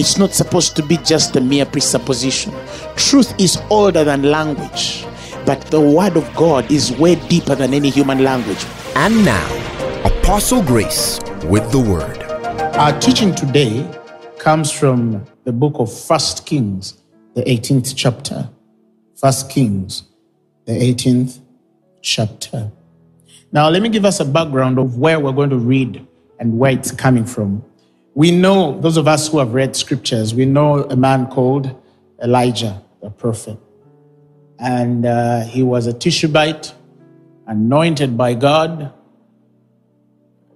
It's not supposed to be just a mere presupposition. Truth is older than language, but the word of God is way deeper than any human language. And now, Apostle Grace with the word. Our teaching today comes from the book of First Kings, the 18th chapter. First Kings, the 18th chapter. Now, let me give us a background of where we're going to read and where it's coming from. We know, those of us who have read scriptures, we know a man called Elijah, the prophet. And uh, he was a Tishbite, anointed by God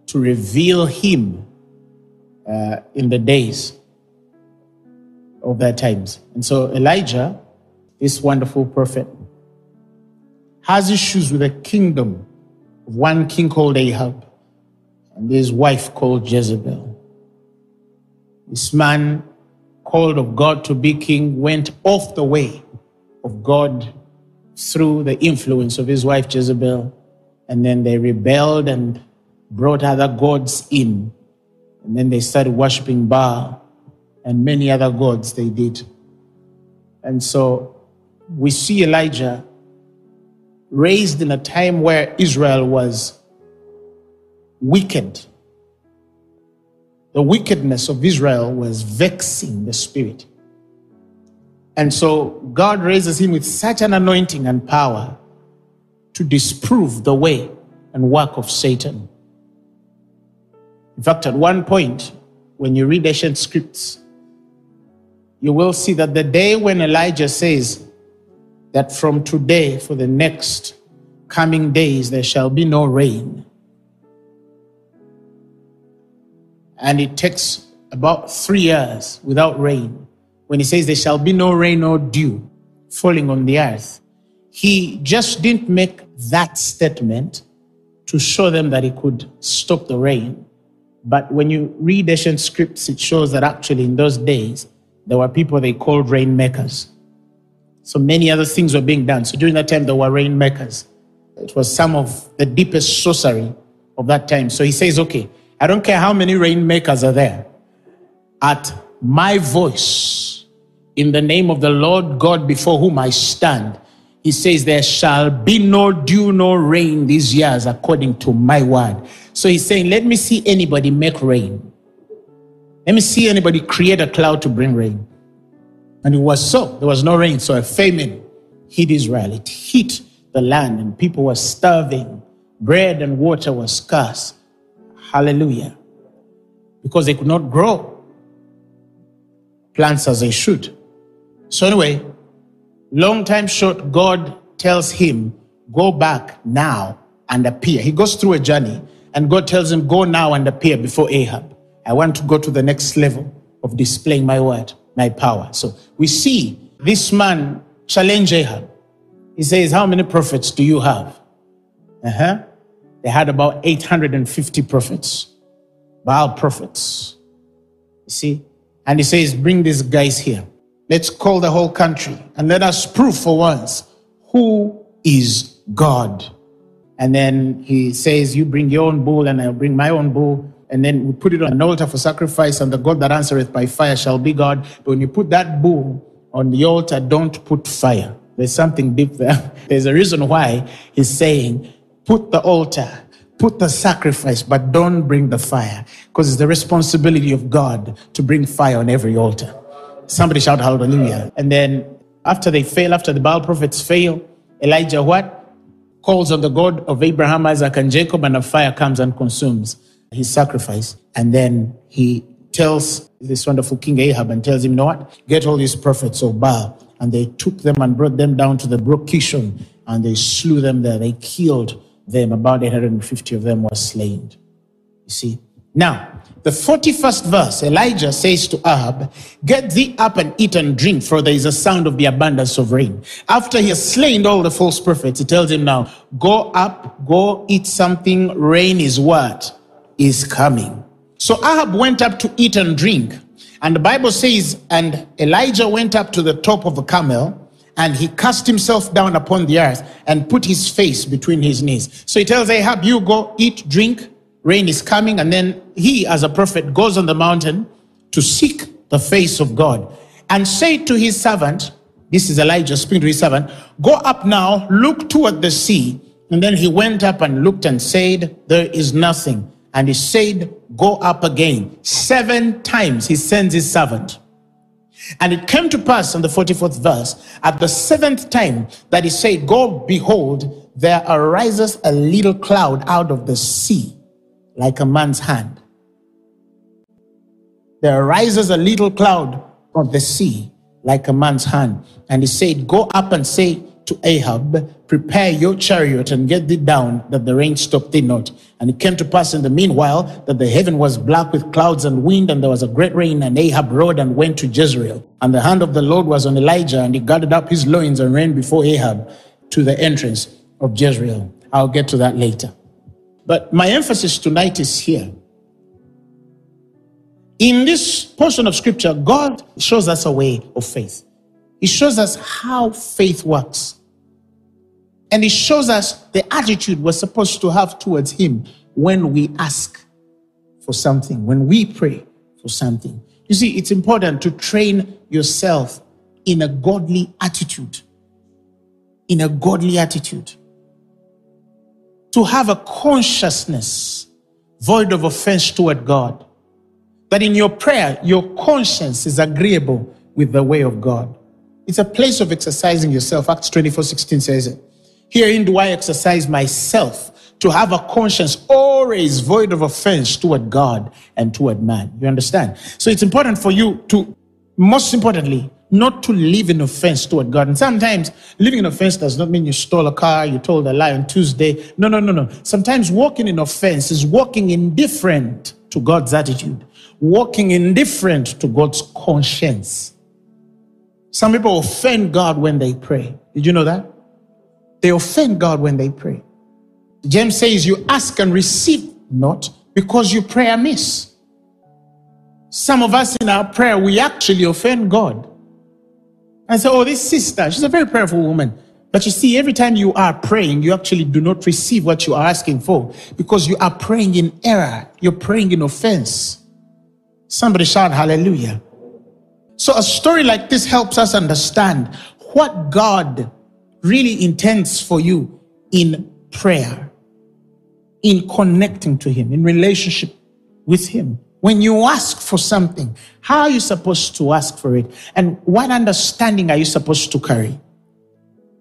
to reveal him uh, in the days of their times. And so Elijah, this wonderful prophet, has issues with the kingdom of one king called Ahab and his wife called Jezebel. This man, called of God to be king, went off the way of God through the influence of his wife Jezebel. And then they rebelled and brought other gods in. And then they started worshiping Baal and many other gods they did. And so we see Elijah raised in a time where Israel was wicked the wickedness of Israel was vexing the spirit. And so God raises him with such an anointing and power to disprove the way and work of Satan. In fact, at one point, when you read ancient scripts, you will see that the day when Elijah says that from today for the next coming days there shall be no rain, and it takes about three years without rain. When he says there shall be no rain or dew falling on the earth, he just didn't make that statement to show them that he could stop the rain. But when you read ancient scripts, it shows that actually in those days, there were people they called rainmakers. So many other things were being done. So during that time, there were rainmakers. It was some of the deepest sorcery of that time. So he says, okay, I don't care how many rainmakers are there. At my voice, in the name of the Lord God before whom I stand, he says, There shall be no dew nor rain these years according to my word. So he's saying, Let me see anybody make rain. Let me see anybody create a cloud to bring rain. And it was so. There was no rain. So a famine hit Israel. It hit the land, and people were starving. Bread and water was scarce. Hallelujah. Because they could not grow plants as they should. So, anyway, long time short, God tells him, Go back now and appear. He goes through a journey, and God tells him, Go now and appear before Ahab. I want to go to the next level of displaying my word, my power. So, we see this man challenge Ahab. He says, How many prophets do you have? Uh huh. They had about 850 prophets, Baal prophets. You see? And he says, Bring these guys here. Let's call the whole country and let us prove for once who is God. And then he says, You bring your own bull, and I'll bring my own bull. And then we put it on an altar for sacrifice, and the God that answereth by fire shall be God. But when you put that bull on the altar, don't put fire. There's something deep there. There's a reason why he's saying, Put the altar, put the sacrifice, but don't bring the fire because it's the responsibility of God to bring fire on every altar. Somebody shout hallelujah. And then after they fail, after the Baal prophets fail, Elijah what? Calls on the God of Abraham, Isaac, and Jacob, and a fire comes and consumes his sacrifice. And then he tells this wonderful King Ahab and tells him, you know what? Get all these prophets of Baal. And they took them and brought them down to the brook Kishon and they slew them there. They killed them, about 850 of them were slain. You see? Now, the 41st verse, Elijah says to Ahab, Get thee up and eat and drink, for there is a sound of the abundance of rain. After he has slain all the false prophets, he tells him now, Go up, go eat something, rain is what? Is coming. So Ahab went up to eat and drink. And the Bible says, And Elijah went up to the top of a Carmel, and he cast himself down upon the earth and put his face between his knees. So he tells Ahab, You go eat, drink, rain is coming. And then he, as a prophet, goes on the mountain to seek the face of God and say to his servant, This is Elijah speaking to his servant, Go up now, look toward the sea. And then he went up and looked and said, There is nothing. And he said, Go up again. Seven times he sends his servant. And it came to pass in the 44th verse, at the seventh time that he said, Go, behold, there arises a little cloud out of the sea, like a man's hand. There arises a little cloud of the sea, like a man's hand. And he said, Go up and say to Ahab, Prepare your chariot and get thee down, that the rain stop thee not. And it came to pass in the meanwhile that the heaven was black with clouds and wind, and there was a great rain. And Ahab rode and went to Jezreel. And the hand of the Lord was on Elijah, and he gathered up his loins and ran before Ahab to the entrance of Jezreel. I'll get to that later. But my emphasis tonight is here. In this portion of scripture, God shows us a way of faith. He shows us how faith works. And he shows us the attitude we're supposed to have towards him when we ask for something, when we pray for something. You see, it's important to train yourself in a godly attitude. In a godly attitude. To have a consciousness void of offense toward God. That in your prayer, your conscience is agreeable with the way of God. It's a place of exercising yourself. Acts 24 16 says it. Herein do I exercise myself to have a conscience always void of offense toward God and toward man. You understand? So it's important for you to, most importantly, not to live in offense toward God. And sometimes living in offense does not mean you stole a car, you told a lie on Tuesday. No, no, no, no. Sometimes walking in offense is walking indifferent to God's attitude, walking indifferent to God's conscience. Some people offend God when they pray. Did you know that? They offend God when they pray. James says, You ask and receive not because you pray amiss. Some of us in our prayer, we actually offend God. And say, Oh, this sister, she's a very prayerful woman. But you see, every time you are praying, you actually do not receive what you are asking for because you are praying in error. You're praying in offense. Somebody shout hallelujah. So a story like this helps us understand what God really intends for you in prayer, in connecting to Him, in relationship with Him. When you ask for something, how are you supposed to ask for it? And what understanding are you supposed to carry?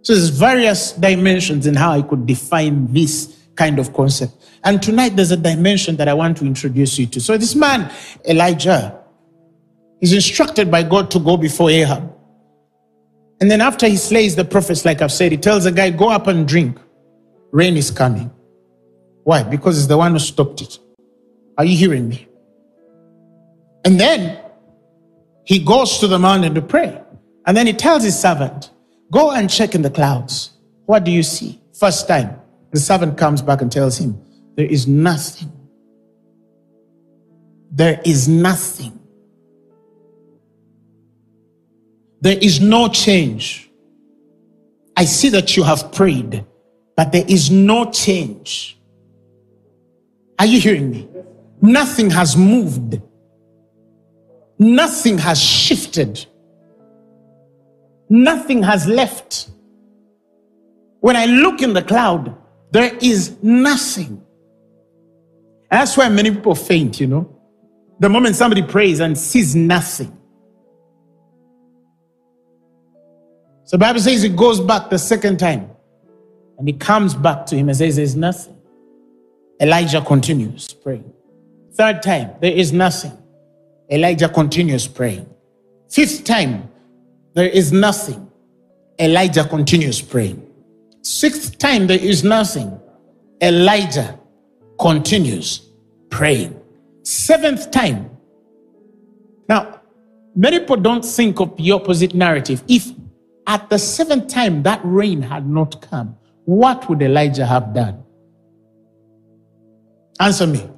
So there's various dimensions in how I could define this kind of concept. And tonight there's a dimension that I want to introduce you to. So this man, Elijah, is instructed by God to go before Ahab. And then after he slays the prophets, like I've said, he tells the guy, go up and drink. Rain is coming. Why? Because it's the one who stopped it. Are you hearing me? And then he goes to the mountain to pray. And then he tells his servant, go and check in the clouds. What do you see? First time, the servant comes back and tells him, there is nothing. There is nothing. There is no change. I see that you have prayed, but there is no change. Are you hearing me? Nothing has moved. Nothing has shifted. Nothing has left. When I look in the cloud, there is nothing. That's why many people faint, you know. The moment somebody prays and sees nothing, So Bible says he goes back the second time and he comes back to him and says, There's nothing. Elijah continues praying. Third time, there is nothing. Elijah continues praying. Fifth time, there is nothing. Elijah continues praying. Sixth time, there is nothing. Elijah continues praying. Seventh time. Now, many people don't think of the opposite narrative. If at the seventh time that rain had not come, what would Elijah have done? Answer me.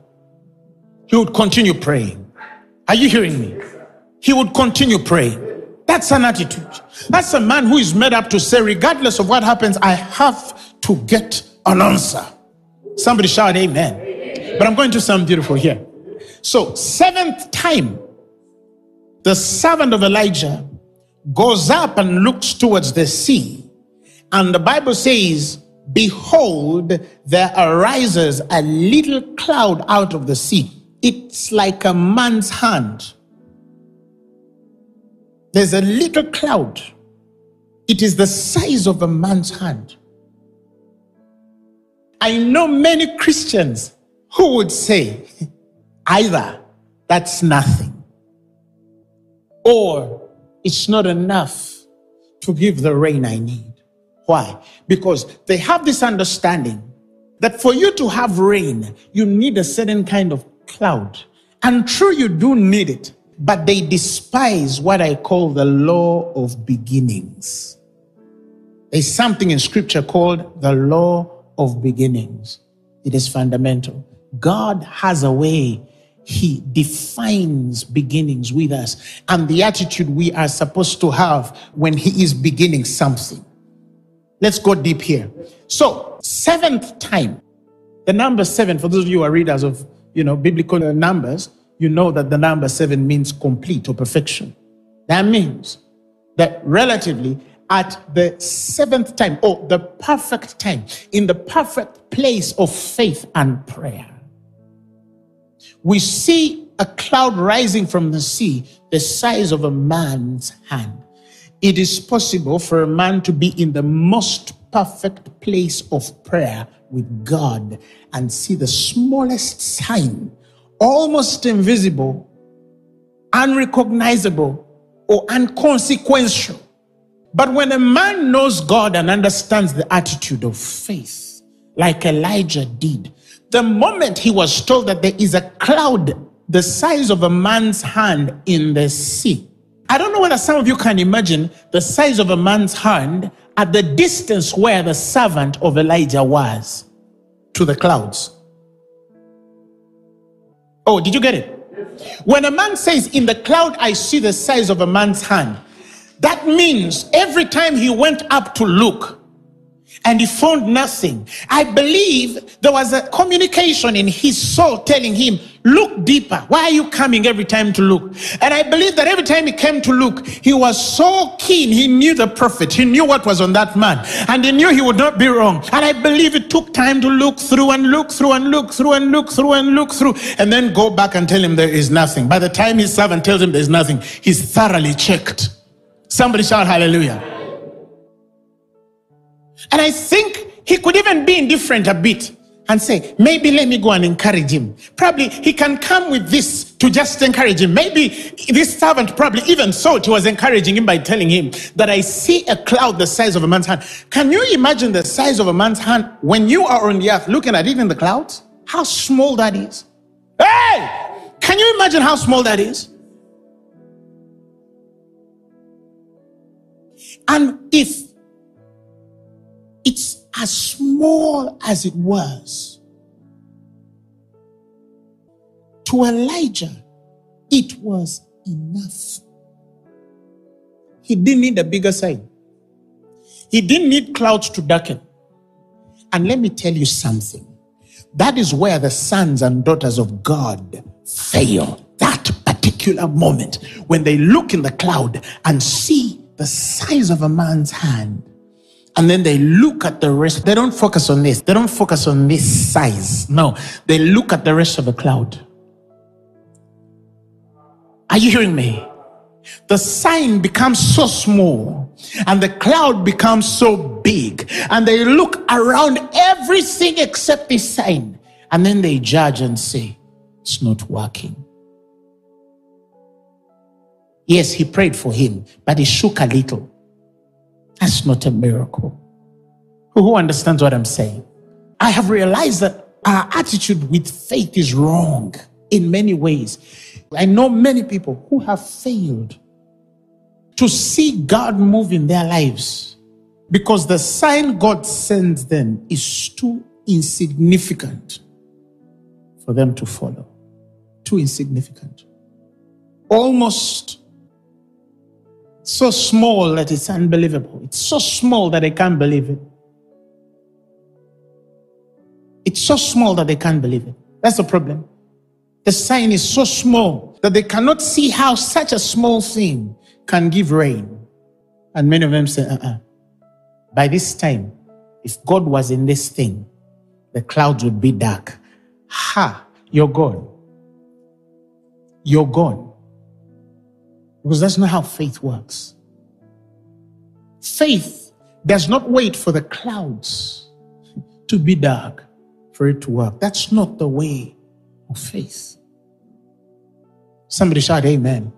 He would continue praying. Are you hearing me? He would continue praying. That's an attitude. That's a man who is made up to say, regardless of what happens, I have to get an answer. Somebody shout amen. But I'm going to sound beautiful here. So, seventh time, the servant of Elijah goes up and looks towards the sea. And the Bible says, Behold, there arises a little cloud out of the sea. It's like a man's hand. There's a little cloud. It is the size of a man's hand. I know many Christians who would say either that's nothing or it's not enough to give the rain I need. Why? Because they have this understanding that for you to have rain, you need a certain kind of cloud. And true, you do need it, but they despise what I call the law of beginnings. There's something in scripture called the law of beginnings. It is fundamental. God has a way he defines beginnings with us and the attitude we are supposed to have when He is beginning something. Let's go deep here. So, seventh time, the number seven, for those of you who are readers of you know biblical numbers, you know that the number seven means complete or perfection. That means that relatively at the seventh time, or the perfect time, in the perfect place of faith and prayer we see a cloud rising from the sea the size of a man's hand. It is possible for a man to be in the most perfect place of prayer with God and see the smallest sign, almost invisible, unrecognizable, or unconsequential. But when a man knows God and understands the attitude of faith, like Elijah did, the moment he was told that there is a cloud the size of a man's hand in the sea. I don't know whether some of you can imagine the size of a man's hand at the distance where the servant of Elijah was to the clouds. Oh, did you get it? When a man says, In the cloud I see the size of a man's hand, that means every time he went up to look, and he found nothing. I believe there was a communication in his soul telling him, Look deeper. Why are you coming every time to look? And I believe that every time he came to look, he was so keen. He knew the prophet, he knew what was on that man, and he knew he would not be wrong. And I believe it took time to look through and look through and look through and look through and look through, and then go back and tell him there is nothing. By the time his servant tells him there's nothing, he's thoroughly checked. Somebody shout hallelujah. And I think he could even be indifferent a bit and say, maybe let me go and encourage him. Probably he can come with this to just encourage him. Maybe this servant probably even thought he was encouraging him by telling him that I see a cloud the size of a man's hand. Can you imagine the size of a man's hand when you are on the earth looking at it in the clouds? How small that is. Hey! Can you imagine how small that is? And if it's as small as it was. To Elijah, it was enough. He didn't need a bigger sign. He didn't need clouds to darken. And let me tell you something. That is where the sons and daughters of God fail. That particular moment when they look in the cloud and see the size of a man's hand and then they look at the rest. They don't focus on this. They don't focus on this size. No, they look at the rest of the cloud. Are you hearing me? The sign becomes so small and the cloud becomes so big, and they look around everything except this sign, and then they judge and say, It's not working. Yes, he prayed for him, but he shook a little. That's not a miracle. Who understands what I'm saying? I have realized that our attitude with faith is wrong. in many ways. I know many people who have failed to see God move in their lives because the sign God sends them is too insignificant for them to follow. Too insignificant. Almost so small that it's unbelievable. It's so small that they can't believe it. It's so small that they can't believe it. That's the problem. The sign is so small that they cannot see how such a small thing can give rain. And many of them say, uh uh By this time, if God was in this thing, the clouds would be dark. Ha, you're gone. You're gone. Because that's not how faith works. Faith does not wait for the clouds to be dark for it to work. That's not the way of faith. Somebody shout, Amen.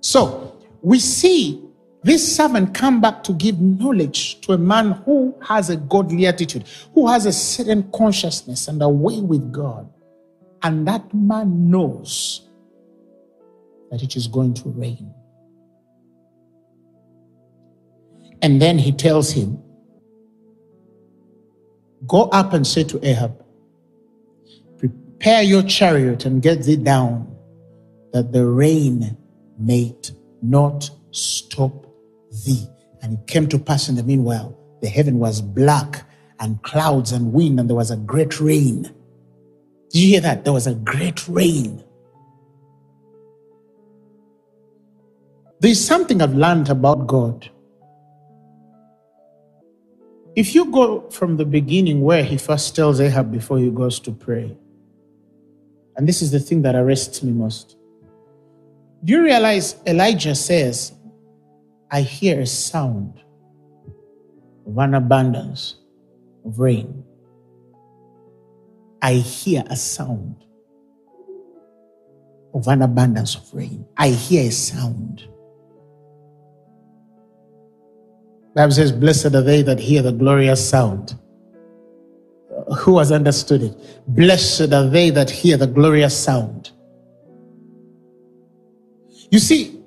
So we see this servant come back to give knowledge to a man who has a godly attitude, who has a certain consciousness and a way with God. And that man knows that it is going to rain. And then he tells him, Go up and say to Ahab, Prepare your chariot and get thee down, that the rain may not stop thee. And it came to pass in the meanwhile, the heaven was black and clouds and wind, and there was a great rain. Did you hear that? There was a great rain. There's something I've learned about God. If you go from the beginning where he first tells Ahab before he goes to pray, and this is the thing that arrests me most. Do you realize Elijah says, I hear a sound of an abundance of rain? I hear a sound of an abundance of rain. I hear a sound. Bible says, Blessed are they that hear the glorious sound. Who has understood it? Blessed are they that hear the glorious sound. You see,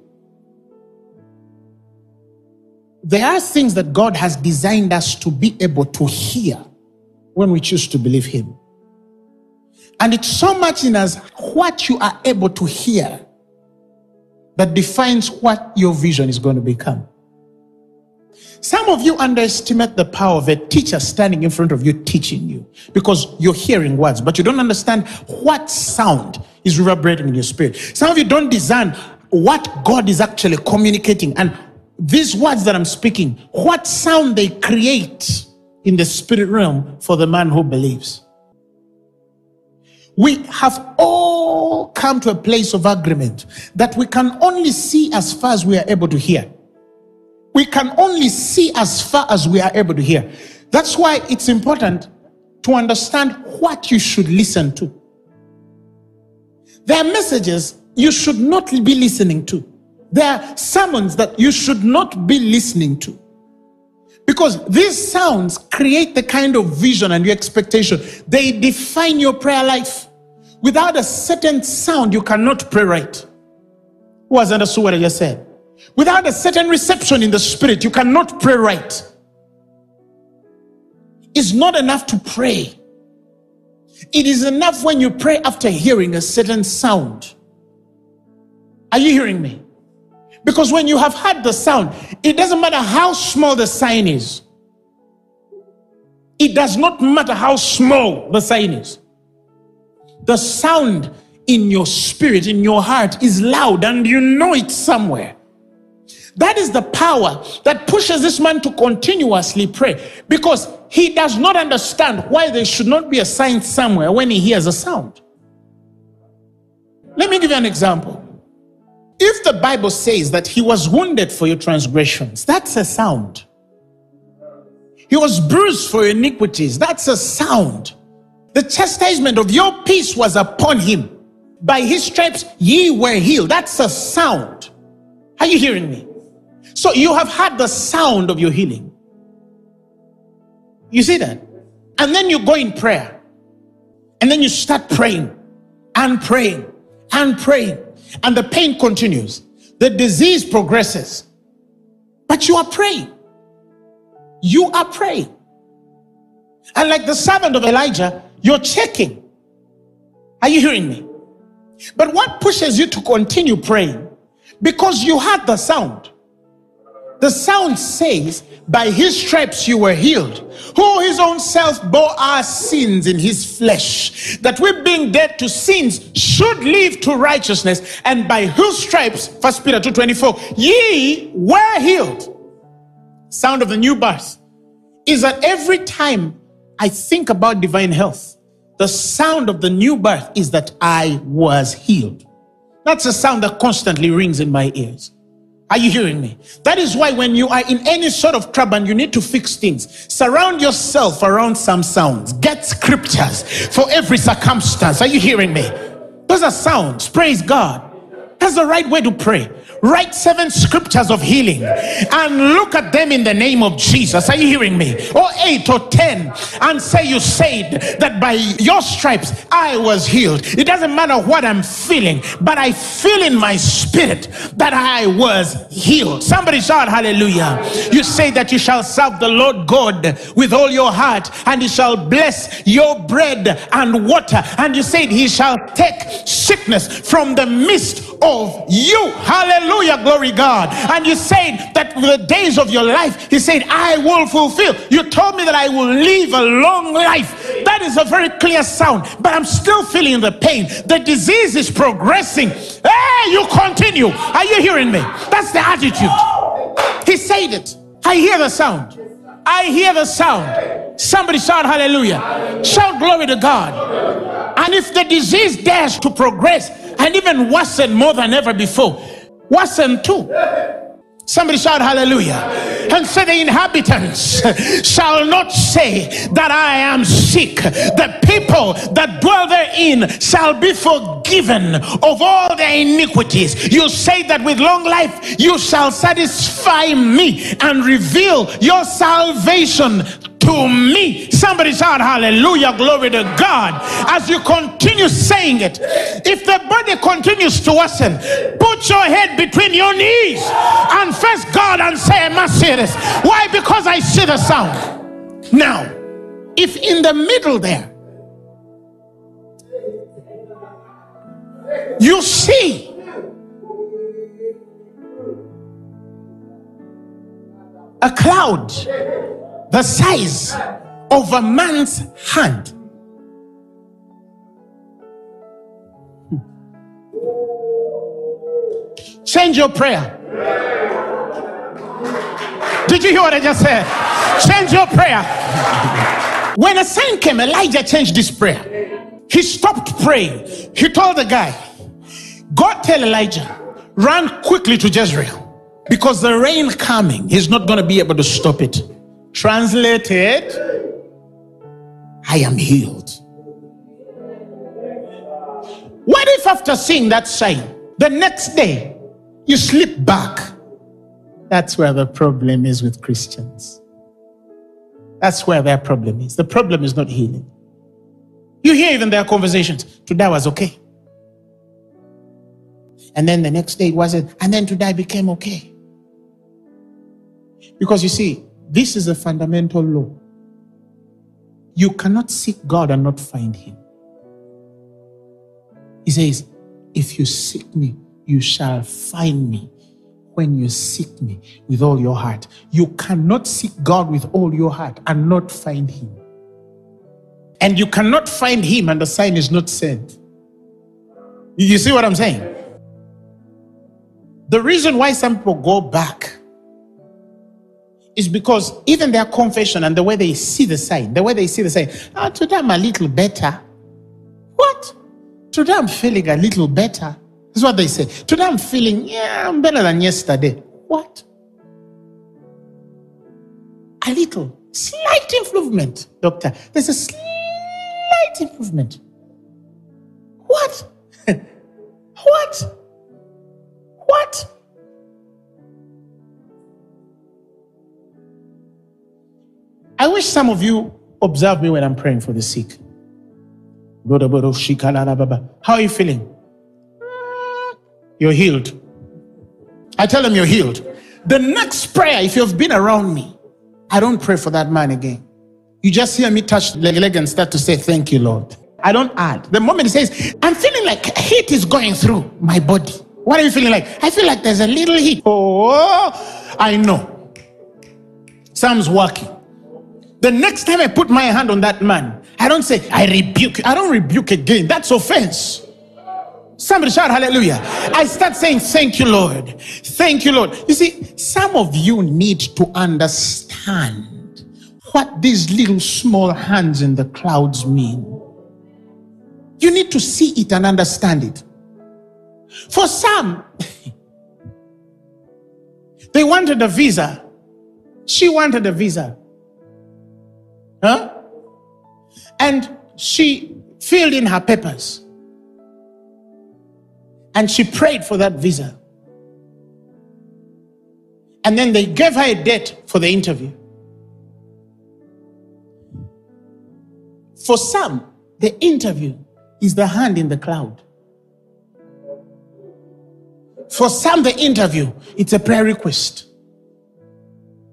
there are things that God has designed us to be able to hear when we choose to believe Him. And it's so much in us what you are able to hear that defines what your vision is going to become. Some of you underestimate the power of a teacher standing in front of you teaching you because you're hearing words, but you don't understand what sound is reverberating in your spirit. Some of you don't discern what God is actually communicating and these words that I'm speaking, what sound they create in the spirit realm for the man who believes. We have all come to a place of agreement that we can only see as far as we are able to hear we can only see as far as we are able to hear. That's why it's important to understand what you should listen to. There are messages you should not be listening to. There are sermons that you should not be listening to. Because these sounds create the kind of vision and your expectation. They define your prayer life. Without a certain sound, you cannot pray right. Who has understood what I just said? Without a certain reception in the spirit, you cannot pray right. It's not enough to pray. It is enough when you pray after hearing a certain sound. Are you hearing me? Because when you have heard the sound, it doesn't matter how small the sign is. It does not matter how small the sign is. The sound in your spirit, in your heart, is loud and you know it somewhere. That is the power that pushes this man to continuously pray because he does not understand why there should not be a sign somewhere when he hears a sound. Let me give you an example. If the Bible says that he was wounded for your transgressions, that's a sound. He was bruised for your iniquities, that's a sound. The chastisement of your peace was upon him. By his stripes ye were healed. That's a sound. Are you hearing me? So you have had the sound of your healing. You see that? And then you go in prayer. And then you start praying. and praying and praying, and the pain continues. The disease progresses, but you are praying. You are praying. And like the servant of Elijah, you're checking. Are you hearing me? But what pushes you to continue praying? Because you had the sound. The sound says, By his stripes you were healed, who his own self bore our sins in his flesh, that we being dead to sins should live to righteousness, and by whose stripes, First Peter 2:24, ye were healed. Sound of the new birth is that every time I think about divine health, the sound of the new birth is that I was healed. That's a sound that constantly rings in my ears. Are you hearing me? That is why when you are in any sort of trouble and you need to fix things, surround yourself around some sounds. Get scriptures for every circumstance. Are you hearing me? Those are sounds. Praise God. That's the right way to pray. Write seven scriptures of healing and look at them in the name of Jesus. Are you hearing me? Or eight or ten, and say, You said that by your stripes I was healed. It doesn't matter what I'm feeling, but I feel in my spirit that I was healed. Somebody shout hallelujah. You say that you shall serve the Lord God with all your heart, and he shall bless your bread and water. And you said, He shall take sickness from the midst of you. Hallelujah. Hallelujah, glory God. And you said that the days of your life, He said, I will fulfill. You told me that I will live a long life. That is a very clear sound, but I'm still feeling the pain. The disease is progressing. Hey, you continue. Are you hearing me? That's the attitude. He said it. I hear the sound. I hear the sound. Somebody shout hallelujah. Shout glory to God. And if the disease dares to progress and even worsen more than ever before, Worsen too. Somebody shout hallelujah and say the inhabitants shall not say that I am sick. The people that dwell therein shall be forgiven of all their iniquities. You say that with long life you shall satisfy me and reveal your salvation to me. Somebody shout hallelujah, glory to God. As you continue saying it, if the body continues to worsen, put your head between your knees and face God and say, I must say this. Why? Because I see the sound. Now, if in the middle there, you see a cloud the size of a man's hand. Hmm. Change your prayer. Did you hear what I just said? Change your prayer. When a sign came, Elijah changed his prayer. He stopped praying. He told the guy, God tell Elijah, run quickly to Jezreel because the rain coming, he's not going to be able to stop it. Translated, I am healed. What if after seeing that sign, the next day you slip back? That's where the problem is with Christians. That's where their problem is. The problem is not healing. You hear even their conversations. Today was okay. And then the next day it wasn't. And then today became okay. Because you see, this is a fundamental law. You cannot seek God and not find Him. He says, If you seek me, you shall find me when you seek me with all your heart. You cannot seek God with all your heart and not find Him. And you cannot find Him and the sign is not sent. You see what I'm saying? The reason why some people go back is because even their confession and the way they see the sign, the way they see the sign, ah, oh, today I'm a little better. What? Today I'm feeling a little better. That's what they say. Today I'm feeling, yeah, I'm better than yesterday. What? A little, slight improvement, doctor. There's a slight improvement. What? what? What? I wish some of you observe me when I'm praying for the sick. How are you feeling? You're healed. I tell them you're healed. The next prayer, if you've been around me, I don't pray for that man again. You just hear me touch the leg and start to say, Thank you, Lord. I don't add. The moment he says, I'm feeling like heat is going through my body. What are you feeling like? I feel like there's a little heat. Oh, I know. Something's working. The next time I put my hand on that man, I don't say, I rebuke. I don't rebuke again. That's offense. Somebody shout hallelujah. I start saying, Thank you, Lord. Thank you, Lord. You see, some of you need to understand what these little small hands in the clouds mean. You need to see it and understand it. For some, they wanted a visa. She wanted a visa. Huh? And she filled in her papers and she prayed for that visa. And then they gave her a date for the interview. For some, the interview is the hand in the cloud. For some, the interview, it's a prayer request.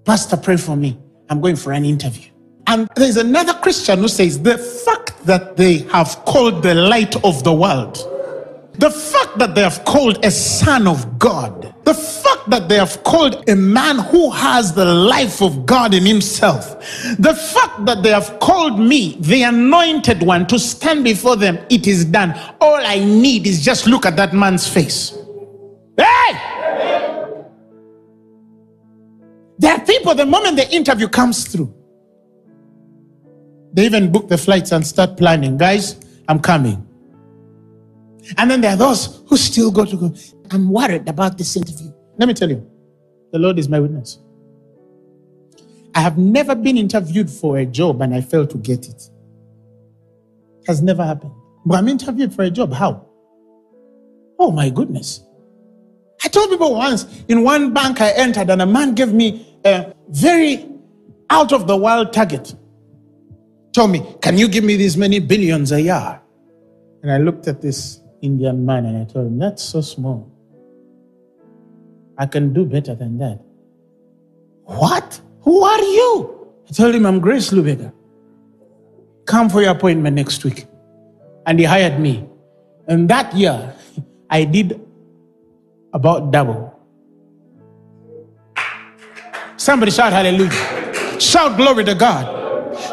Pastor, pray for me. I'm going for an interview. And there's another Christian who says the fact that they have called the light of the world the fact that they have called a son of God, the fact that they have called a man who has the life of God in himself, the fact that they have called me, the anointed one, to stand before them, it is done. All I need is just look at that man's face. Hey! There are people, the moment the interview comes through, they even book the flights and start planning. Guys, I'm coming. And then there are those who still go to go. I'm worried about this interview. Let me tell you, the Lord is my witness. I have never been interviewed for a job and I failed to get it. has never happened. But I'm interviewed for a job. How? Oh my goodness. I told people once in one bank I entered and a man gave me a very out of the world target. Told me, Can you give me these many billions a year? And I looked at this Indian man and I told him, That's so small. I can do better than that. What? Who are you? I told him, I'm Grace Lubega. Come for your appointment next week. And he hired me. And that year, I did about double. Somebody shout hallelujah. Shout glory to God.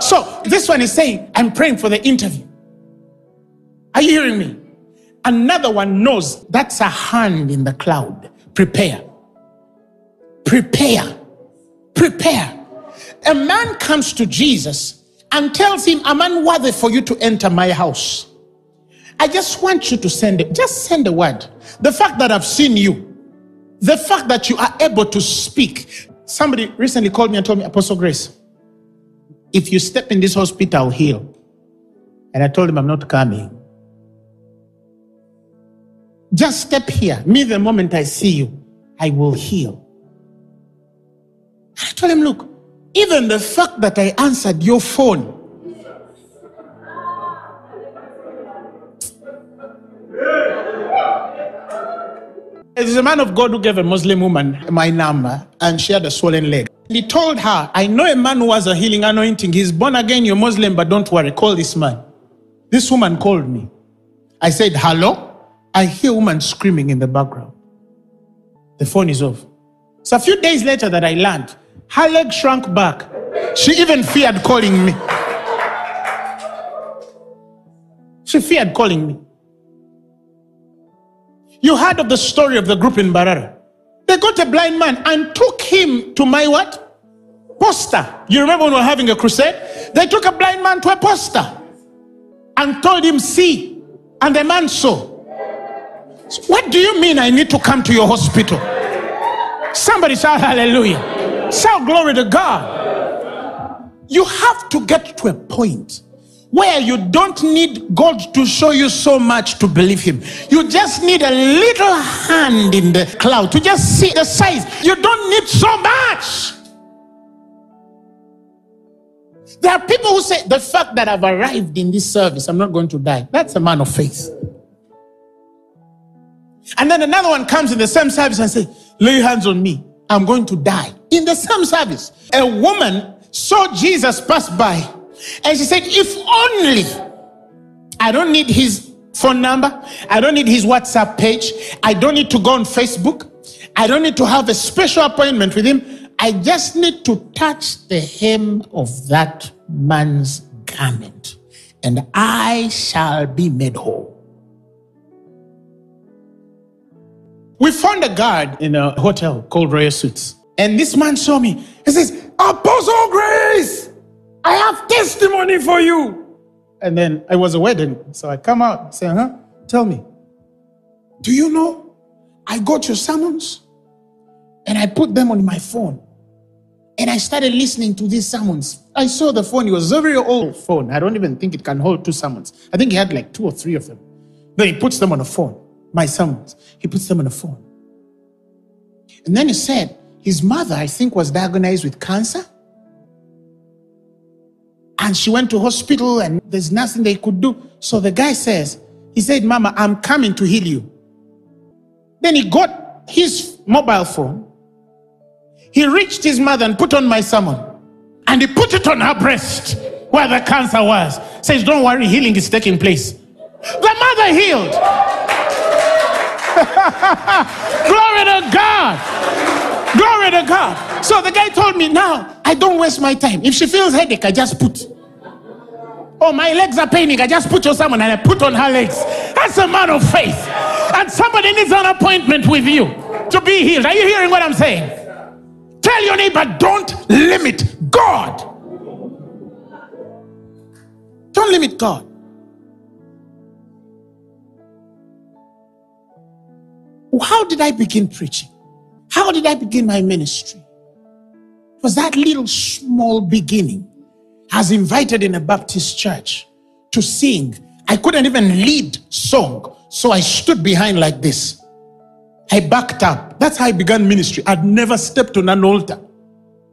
So this one is saying, I'm praying for the interview. Are you hearing me? Another one knows that's a hand in the cloud. Prepare. Prepare. Prepare. A man comes to Jesus and tells him, I'm unworthy for you to enter my house. I just want you to send it. Just send a word. The fact that I've seen you, the fact that you are able to speak. Somebody recently called me and told me, Apostle Grace, if you step in this hospital, I'll heal. And I told him, I'm not coming. Just step here. Me, the moment I see you, I will heal. I told him, look, even the fact that I answered your phone. There's a man of God who gave a Muslim woman my number and she had a swollen leg. He told her, I know a man who has a healing anointing. He's born again, you're Muslim, but don't worry, call this man. This woman called me. I said, Hello? I hear a woman screaming in the background. The phone is off. So a few days later that I learned, her leg shrunk back. She even feared calling me. She feared calling me. You heard of the story of the group in Mbarara. They got a blind man and took him to my what? Posta. You remember when we were having a crusade? They took a blind man to a posta and told him, see. And the man saw. What do you mean I need to come to your hospital? Somebody shout hallelujah. Shout glory to God. You have to get to a point where you don't need God to show you so much to believe Him. You just need a little hand in the cloud to just see the size. You don't need so much. There are people who say the fact that I've arrived in this service, I'm not going to die. That's a man of faith. And then another one comes in the same service and say, lay your hands on me. I'm going to die. In the same service, a woman saw Jesus pass by and she said, if only I don't need his phone number. I don't need his WhatsApp page. I don't need to go on Facebook. I don't need to have a special appointment with him. I just need to touch the hem of that man's garment and I shall be made whole. We found a guard in a hotel called Royal Suits. And this man saw me. He says, Apostle Grace, I have testimony for you. And then I was a wedding. So I come out and say, huh? Tell me. Do you know I got your sermons and I put them on my phone. And I started listening to these sermons. I saw the phone. It was a very old phone. I don't even think it can hold two sermons. I think he had like two or three of them. Then he puts them on a phone my sons. He puts them on a phone. And then he said his mother, I think, was diagnosed with cancer. And she went to hospital and there's nothing they could do. So the guy says, he said, Mama, I'm coming to heal you. Then he got his mobile phone. He reached his mother and put on my sermon. And he put it on her breast where the cancer was. Says, Don't worry, healing is taking place. The mother healed. Glory to God. Glory to God. So the guy told me, now I don't waste my time. If she feels headache, I just put. Oh, my legs are paining. I just put on someone and I put on her legs. That's a man of faith. And somebody needs an appointment with you to be healed. Are you hearing what I'm saying? Tell your neighbor, don't limit God. Don't limit God. How did I begin preaching? How did I begin my ministry? It was that little small beginning. I was invited in a Baptist church to sing. I couldn't even lead song, so I stood behind like this. I backed up. That's how I began ministry. I'd never stepped on an altar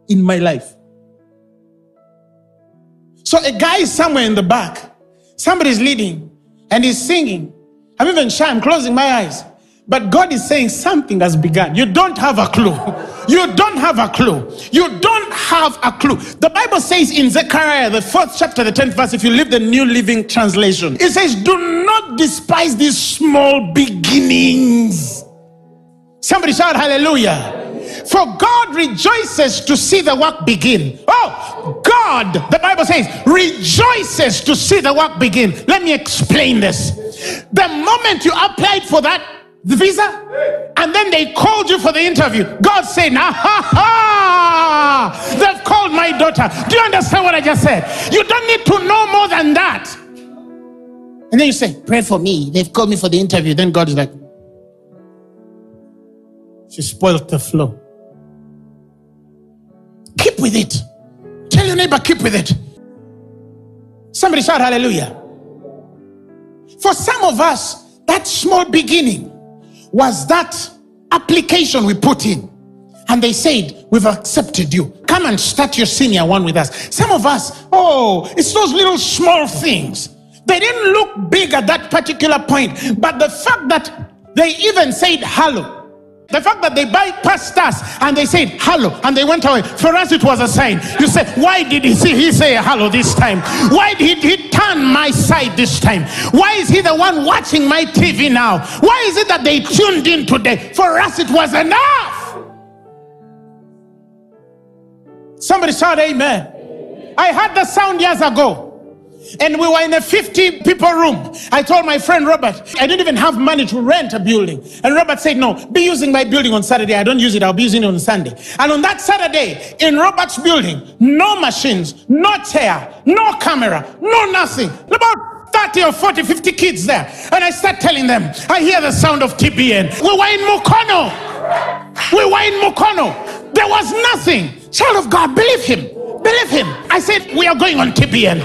in my life. So a guy is somewhere in the back. Somebody's leading and he's singing. I'm even shy. I'm closing my eyes. But God is saying something has begun. You don't have a clue. You don't have a clue. You don't have a clue. The Bible says in Zechariah, the fourth chapter, the 10th verse, if you live the New Living Translation, it says, Do not despise these small beginnings. Somebody shout hallelujah. For God rejoices to see the work begin. Oh, God, the Bible says, rejoices to see the work begin. Let me explain this. The moment you applied for that the visa, and then they called you for the interview. God said, "Ha ha ha! They've called my daughter." Do you understand what I just said? You don't need to know more than that. And then you say, "Pray for me." They've called me for the interview. Then God is like, "She spoiled the flow." Keep with it. Tell your neighbor, keep with it. Somebody shout hallelujah. For some of us, that small beginning was that application we put in. And they said, We've accepted you. Come and start your senior one with us. Some of us, oh, it's those little small things. They didn't look big at that particular point, but the fact that they even said hello, the fact that they bypassed us and they said hello and they went away, for us it was a sign. You say, why did he say, he say hello this time? Why did he turn my side this time? Why is he the one watching my TV now? Why is it that they tuned in today? For us it was enough. Somebody shout amen. I heard the sound years ago and we were in a 50 people room. I told my friend Robert, I didn't even have money to rent a building. And Robert said, No, be using my building on Saturday. I don't use it, I'll be using it on Sunday. And on that Saturday, in Robert's building, no machines, no chair, no camera, no nothing. About 30 or 40, 50 kids there. And I start telling them, I hear the sound of TBN. We were in Mukono. We were in Mukono. There was nothing. Child of God, believe him. Believe him. I said, We are going on TBN.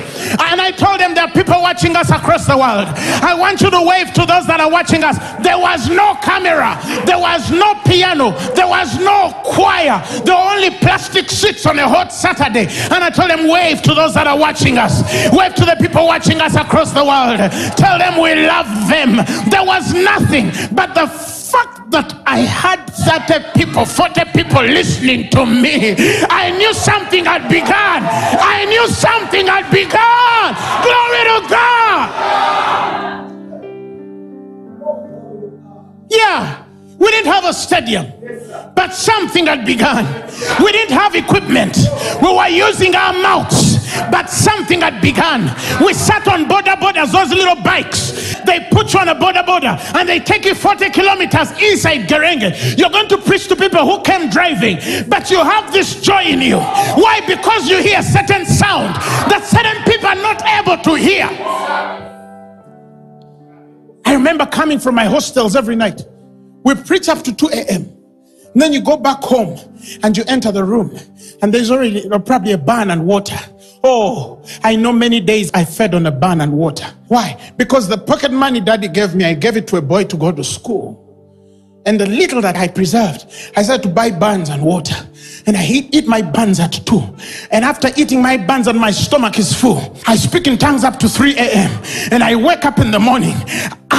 And I told them there are people watching us across the world. I want you to wave to those that are watching us. There was no camera, there was no piano, there was no choir. There were only plastic seats on a hot Saturday. And I told them, Wave to those that are watching us. Wave to the people watching us across the world. Tell them we love them. There was nothing but the fact that I had 30 people, 40 people listening to me, I knew something had begun. I knew something had begun. Glory to God. Yeah. We didn't have a stadium, but something had begun. We didn't have equipment. We were using our mouths, but something had begun. We sat on boda bodas, those little bikes. They put you on a border boda and they take you 40 kilometers inside Gerenge. You're going to preach to people who came driving, but you have this joy in you. Why? Because you hear certain sound that certain people are not able to hear. I remember coming from my hostels every night. We preach up to 2 a.m. Then you go back home and you enter the room and there's already probably a barn and water. Oh, I know many days I fed on a barn and water. Why? Because the pocket money daddy gave me, I gave it to a boy to go to school. And the little that I preserved, I started to buy buns and water. And I eat, eat my buns at 2. And after eating my buns and my stomach is full, I speak in tongues up to 3 a.m. And I wake up in the morning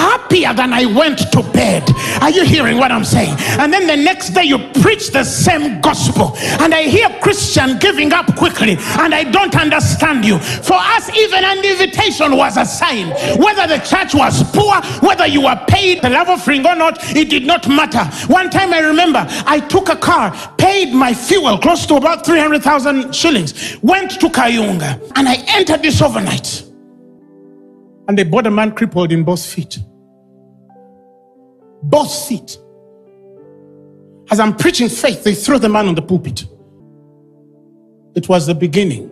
happier than I went to bed. Are you hearing what I'm saying? And then the next day you preach the same gospel. And I hear Christian giving up quickly. And I don't understand you. For us, even an invitation was a sign. Whether the church was poor, whether you were paid the love offering or not, it did not matter. One time I remember I took a car, paid my fuel close to about 300,000 shillings, went to Kayunga, and I entered this overnight. And they brought a man crippled in both feet. Both feet. As I'm preaching faith, they throw the man on the pulpit. It was the beginning.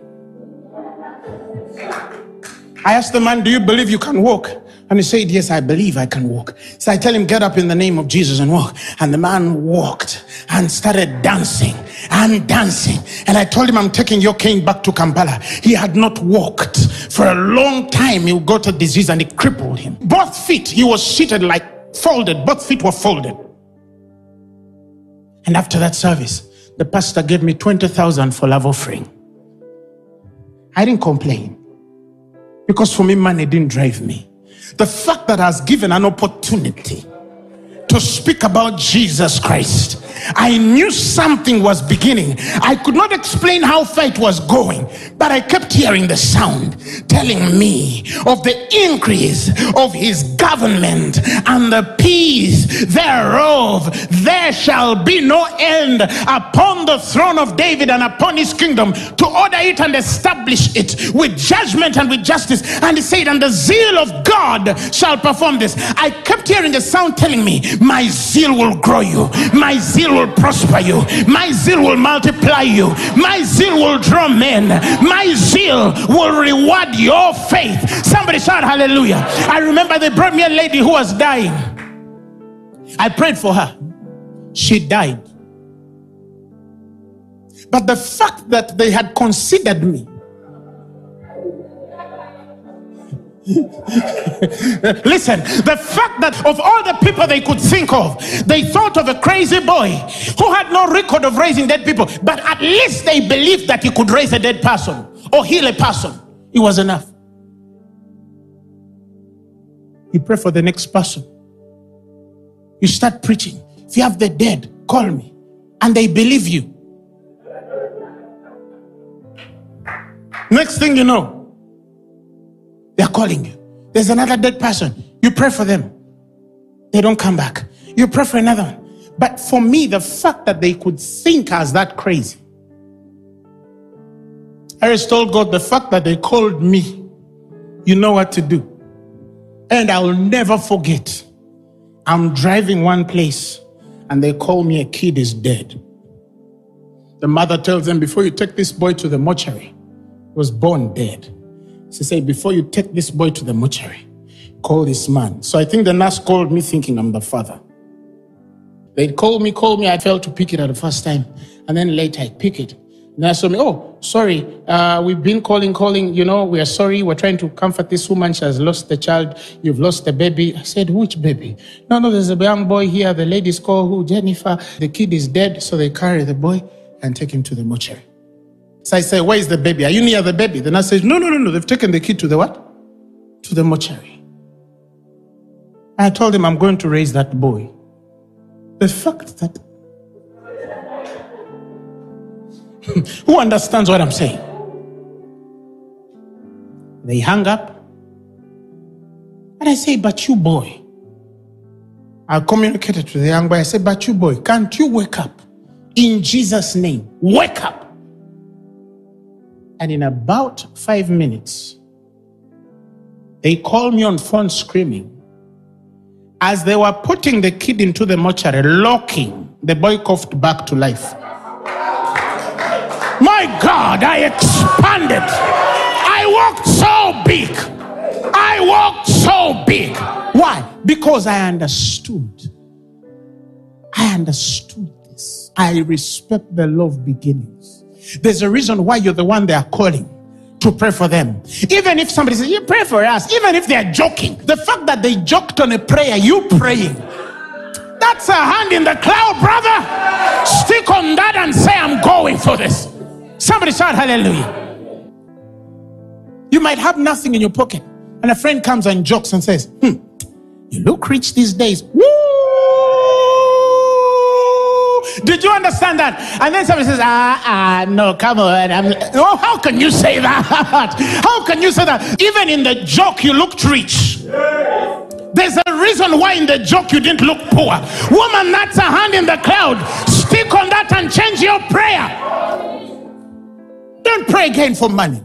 I asked the man, Do you believe you can walk? And he said, Yes, I believe I can walk. So I tell him, Get up in the name of Jesus and walk. And the man walked and started dancing and dancing. And I told him, I'm taking your cane back to Kampala. He had not walked for a long time. He got a disease and it crippled him. Both feet, he was seated like folded, both feet were folded. And after that service, the pastor gave me 20,000 for love offering. I didn't complain because for me, money didn't drive me. The fact that I was given an opportunity to speak about Jesus Christ I knew something was beginning. I could not explain how far it was going, but I kept hearing the sound telling me of the increase of his government and the peace thereof. There shall be no end upon the throne of David and upon his kingdom to order it and establish it with judgment and with justice. And he said, And the zeal of God shall perform this. I kept hearing the sound telling me, My zeal will grow you, my zeal zeal will prosper you. My zeal will multiply you. My zeal will draw men. My zeal will reward your faith. Somebody shout hallelujah. I remember they brought me a lady who was dying. I prayed for her. She died. But the fact that they had considered me Listen, the fact that of all the people they could think of, they thought of a crazy boy who had no record of raising dead people, but at least they believed that he could raise a dead person or heal a person. It was enough. You pray for the next person. You start preaching. If you have the dead, call me. And they believe you. Next thing you know, they're calling you. There's another dead person. You pray for them. They don't come back. You pray for another one. But for me, the fact that they could think as that crazy. I just told God the fact that they called me, you know what to do. And I will never forget. I'm driving one place and they call me a kid is dead. The mother tells them, before you take this boy to the mortuary, he was born dead. She said, Before you take this boy to the mortuary, call this man. So I think the nurse called me thinking I'm the father. They called me, called me. I failed to pick it at the first time. And then later I pick it. And I saw me, oh, sorry, uh, we've been calling, calling, you know, we are sorry. We're trying to comfort this woman. She has lost the child. You've lost the baby. I said, which baby? No, no, there's a young boy here. The lady's call who? Jennifer. The kid is dead. So they carry the boy and take him to the mortuary. So I say, where is the baby? Are you near the baby? The nurse says, no, no, no, no. They've taken the kid to the what? To the mortuary. I told him I'm going to raise that boy. The fact that Who understands what I'm saying? They hung up. And I say, But you, boy. I communicated to the young boy. I said, But you, boy, can't you wake up? In Jesus' name, wake up. And in about five minutes, they called me on phone screaming. As they were putting the kid into the mortuary, locking, the boy coughed back to life. My God, I expanded. I walked so big. I walked so big. Why? Because I understood. I understood this. I respect the love beginnings. There's a reason why you're the one they are calling to pray for them. Even if somebody says, You pray for us, even if they're joking, the fact that they joked on a prayer, you praying, that's a hand in the cloud, brother. Stick on that and say, I'm going for this. Somebody shout hallelujah. You might have nothing in your pocket, and a friend comes and jokes and says, Hmm, you look rich these days. Woo! Did you understand that? And then somebody says, Ah, ah, no, come on. I'm, oh, how can you say that? How can you say that? Even in the joke, you looked rich. There's a reason why in the joke you didn't look poor. Woman, that's a hand in the cloud. Stick on that and change your prayer. Don't pray again for money.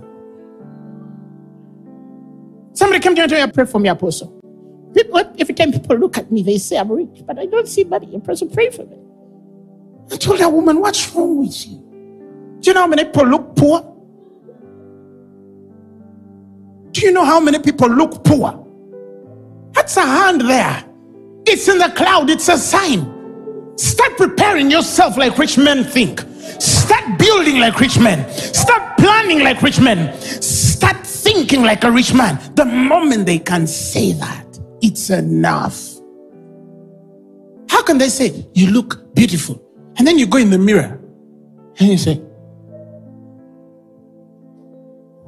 Somebody came to me and pray for me, apostle. People, every time people look at me, they say I'm rich, but I don't see money. Apostle, pray for me. I told that woman, what's wrong with you? Do you know how many people look poor? Do you know how many people look poor? That's a hand there. It's in the cloud, it's a sign. Start preparing yourself like rich men think. Start building like rich men. Start planning like rich men. Start thinking like a rich man. The moment they can say that, it's enough. How can they say, You look beautiful? And then you go in the mirror and you say,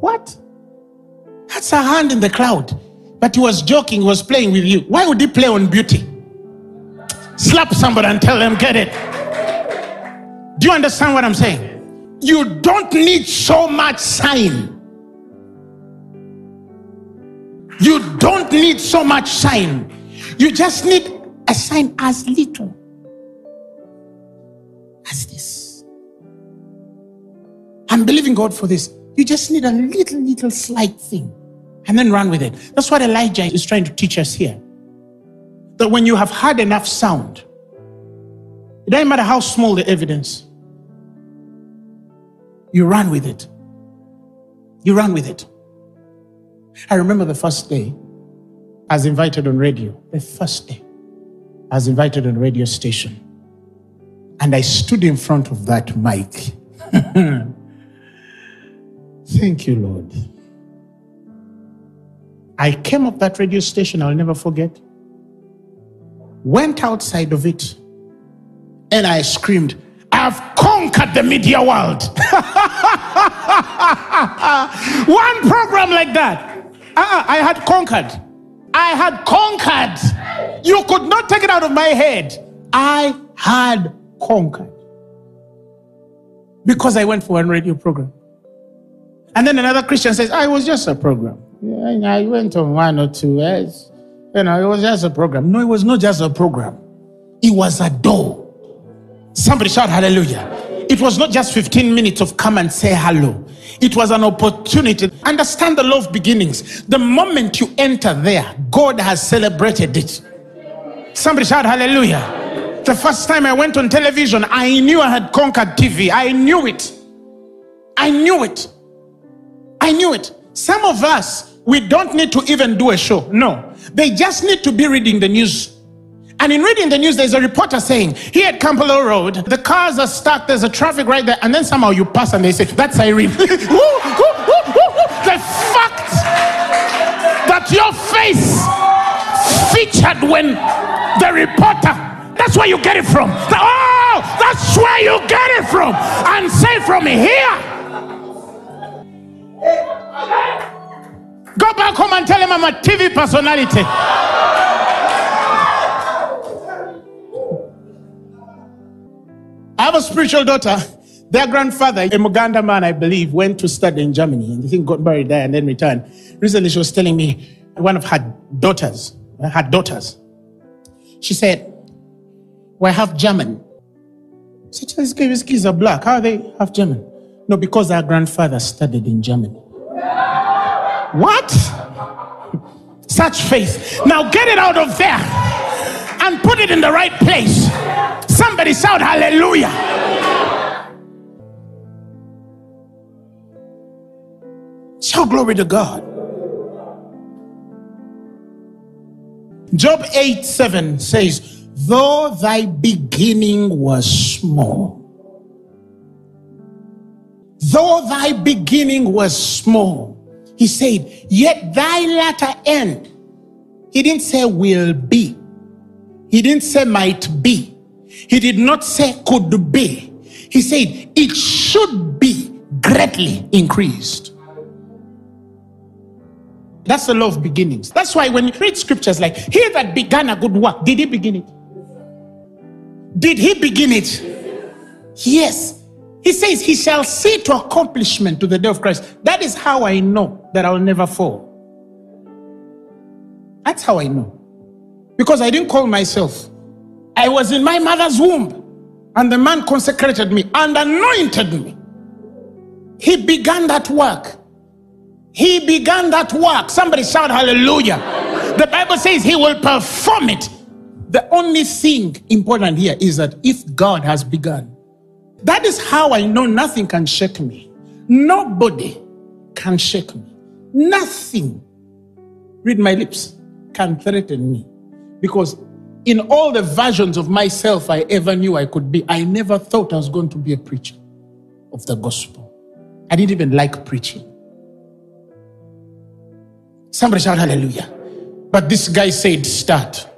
What? That's a hand in the cloud. But he was joking, he was playing with you. Why would he play on beauty? Slap somebody and tell them, Get it. Do you understand what I'm saying? You don't need so much sign. You don't need so much sign. You just need a sign as little as this. I'm believing God for this. You just need a little, little slight thing and then run with it. That's what Elijah is trying to teach us here. That when you have had enough sound, it doesn't matter how small the evidence, you run with it. You run with it. I remember the first day I was invited on radio. The first day I was invited on radio station. And I stood in front of that mic. Thank you, Lord. I came up that radio station, I'll never forget. Went outside of it, and I screamed, I've conquered the media world. One program like that. Uh-uh, I had conquered. I had conquered. You could not take it out of my head. I had conquered. Because I went for one radio program. And then another Christian says, ah, I was just a program. Yeah, I went on one or two. Eh? Yes. You know, it was just a program. No, it was not just a program. It was a door. Somebody shout hallelujah. It was not just 15 minutes of come and say hello. It was an opportunity. Understand the law of beginnings. The moment you enter there, God has celebrated it. Somebody shout hallelujah. The first time I went on television, I knew I had conquered TV. I knew it. I knew it. I knew it. Some of us, we don't need to even do a show. No. They just need to be reading the news And in reading the news, there's a reporter saying, here at Kampala Road, the cars are stuck, there's a traffic right there, and then somehow you pass and they say, that's Irene. the fact that your face featured when the reporter, that's where you get it from. Oh, that's where you get it from. And say from here. Go back home and tell him I'm a TV personality. I have a spiritual daughter. Their grandfather, a Muganda man, I believe, went to study in Germany and think got married there and then returned. Recently, she was telling me one of her daughters, her daughters, she said, We're half German. Said, These kids- kids are black. How are they half German? No, because our grandfather studied in Germany. What? Such faith. Now get it out of there and put it in the right place. Somebody shout hallelujah. Shout glory to God. Job 8 7 says, Though thy beginning was small, though thy beginning was small, he said, Yet thy latter end, he didn't say will be, he didn't say might be, he did not say could be, he said, It should be greatly increased. That's the law of beginnings. That's why when you read scriptures like, He that began a good work, did he begin it? Did he begin it? Yes. He says, He shall see to accomplishment to the day of Christ. That is how I know that I'll never fall. That's how I know. Because I didn't call myself. I was in my mother's womb, and the man consecrated me and anointed me. He began that work. He began that work. Somebody shout hallelujah. The Bible says he will perform it. The only thing important here is that if God has begun, that is how I know nothing can shake me. Nobody can shake me. Nothing, read my lips, can threaten me. Because in all the versions of myself I ever knew I could be, I never thought I was going to be a preacher of the gospel. I didn't even like preaching. Somebody shout hallelujah. But this guy said, start.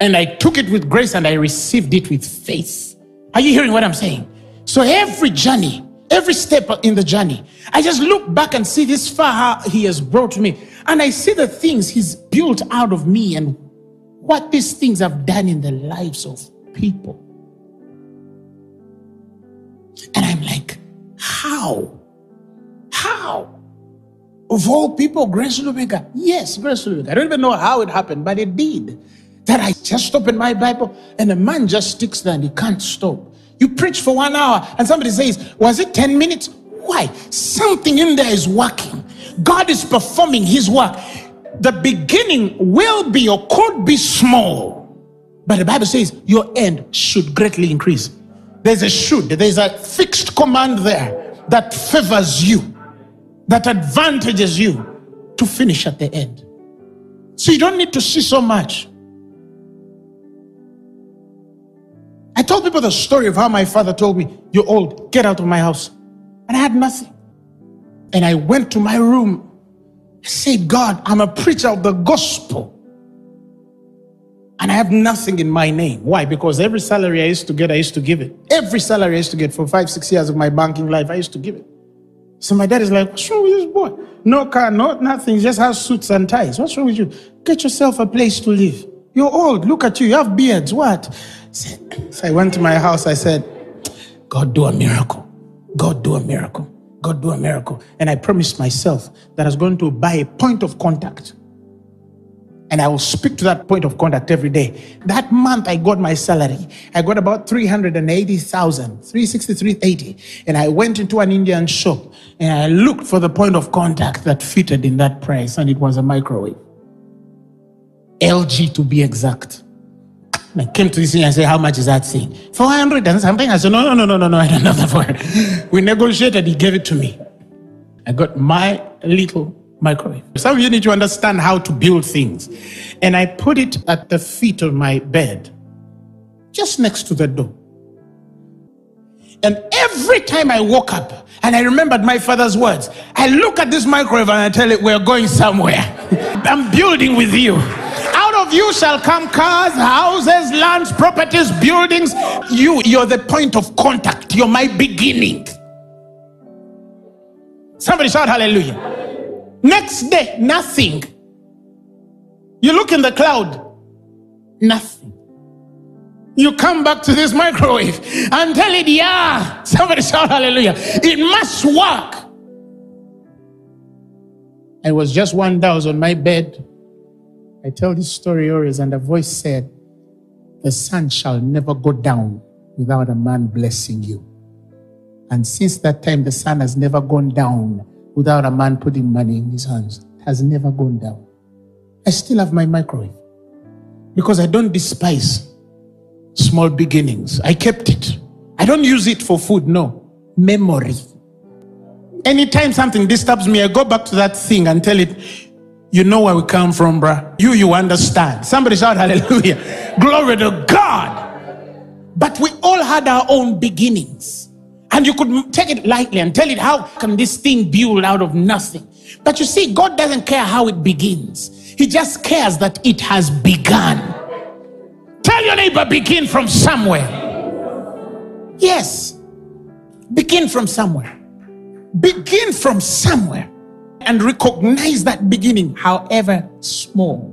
And I took it with grace and I received it with faith. Are you hearing what I'm saying? So every journey, every step in the journey, I just look back and see this far how he has brought me. And I see the things he's built out of me and what these things have done in the lives of people. And I'm like, how? How? Of all people, Grace Lubega. Yes, Grace Lubega. I don't even know how it happened, but it did. That I just open my Bible and a man just sticks there and he can't stop. You preach for one hour and somebody says, Was it 10 minutes? Why? Something in there is working. God is performing his work. The beginning will be or could be small, but the Bible says your end should greatly increase. There's a should, there's a fixed command there that favors you that advantages you to finish at the end. So you don't need to see so much. Told people the story of how my father told me, You're old, get out of my house. And I had nothing. And I went to my room. I said, God, I'm a preacher of the gospel. And I have nothing in my name. Why? Because every salary I used to get, I used to give it. Every salary I used to get for five, six years of my banking life, I used to give it. So my dad is like, What's wrong with this boy? No car, no nothing, just has suits and ties. What's wrong with you? Get yourself a place to live. You're old. Look at you. You have beards. What? So I went to my house. I said, God, do a miracle. God, do a miracle. God, do a miracle. And I promised myself that I was going to buy a point of contact. And I will speak to that point of contact every day. That month, I got my salary. I got about 380,000, 363.80. And I went into an Indian shop and I looked for the point of contact that fitted in that price. And it was a microwave. LG to be exact. I came to this thing and said, How much is that thing? 400 and something. I said, No, no, no, no, no, no, I don't know that for We negotiated, he gave it to me. I got my little microwave. Some of you need to understand how to build things. And I put it at the feet of my bed, just next to the door. And every time I woke up and I remembered my father's words, I look at this microwave and I tell it, We're going somewhere. I'm building with you. You shall come cars, houses, lands, properties, buildings. You, you're the point of contact. You're my beginning. Somebody shout hallelujah. Next day, nothing. You look in the cloud, nothing. You come back to this microwave and tell it, yeah. Somebody shout hallelujah. It must work. I was just one day, I was on my bed. I tell this story always, and a voice said, The sun shall never go down without a man blessing you. And since that time, the sun has never gone down without a man putting money in his hands. It has never gone down. I still have my microwave because I don't despise small beginnings. I kept it. I don't use it for food, no. Memory. Anytime something disturbs me, I go back to that thing and tell it, you know where we come from, bruh. You, you understand. Somebody shout hallelujah. Glory to God. But we all had our own beginnings. And you could take it lightly and tell it, how can this thing build out of nothing? But you see, God doesn't care how it begins. He just cares that it has begun. Tell your neighbor, begin from somewhere. Yes. Begin from somewhere. Begin from somewhere and recognize that beginning, however small.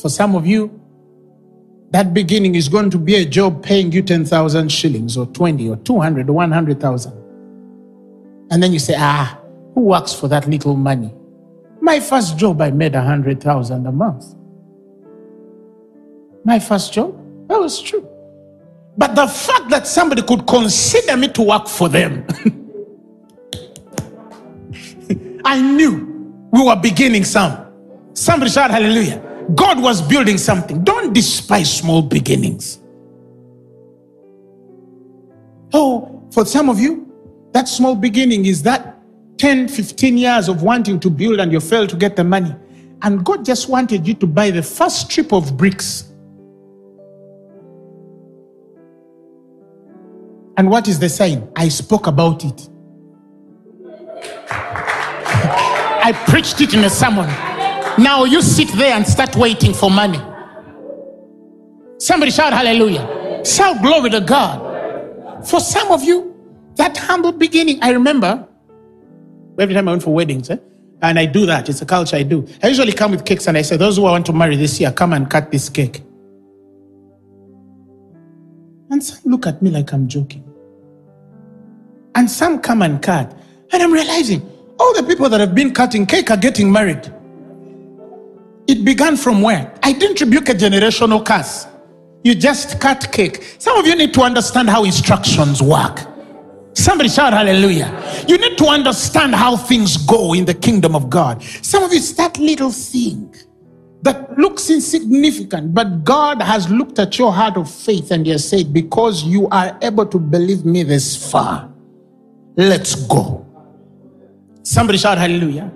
For some of you, that beginning is going to be a job paying you 10,000 shillings or 20 or 200 or 100,000. And then you say, ah, who works for that little money? My first job, I made 100,000 a month. My first job, that was true. But the fact that somebody could consider me to work for them, I knew we were beginning some. Somebody shout hallelujah. God was building something. Don't despise small beginnings. Oh, for some of you, that small beginning is that 10, 15 years of wanting to build and you failed to get the money. And God just wanted you to buy the first strip of bricks And what is the sign? I spoke about it. I preached it in a sermon. Now you sit there and start waiting for money. Somebody shout hallelujah. Shout glory to God. For some of you, that humble beginning, I remember every time I went for weddings, eh? and I do that. It's a culture I do. I usually come with cakes and I say, Those who I want to marry this year, come and cut this cake. And some look at me like I'm joking. And some come and cut. And I'm realizing all the people that have been cutting cake are getting married. It began from where? I didn't rebuke a generational curse. You just cut cake. Some of you need to understand how instructions work. Somebody shout hallelujah. You need to understand how things go in the kingdom of God. Some of you, it's that little thing that looks insignificant, but God has looked at your heart of faith and He has said, Because you are able to believe me this far, let's go. Somebody shout hallelujah.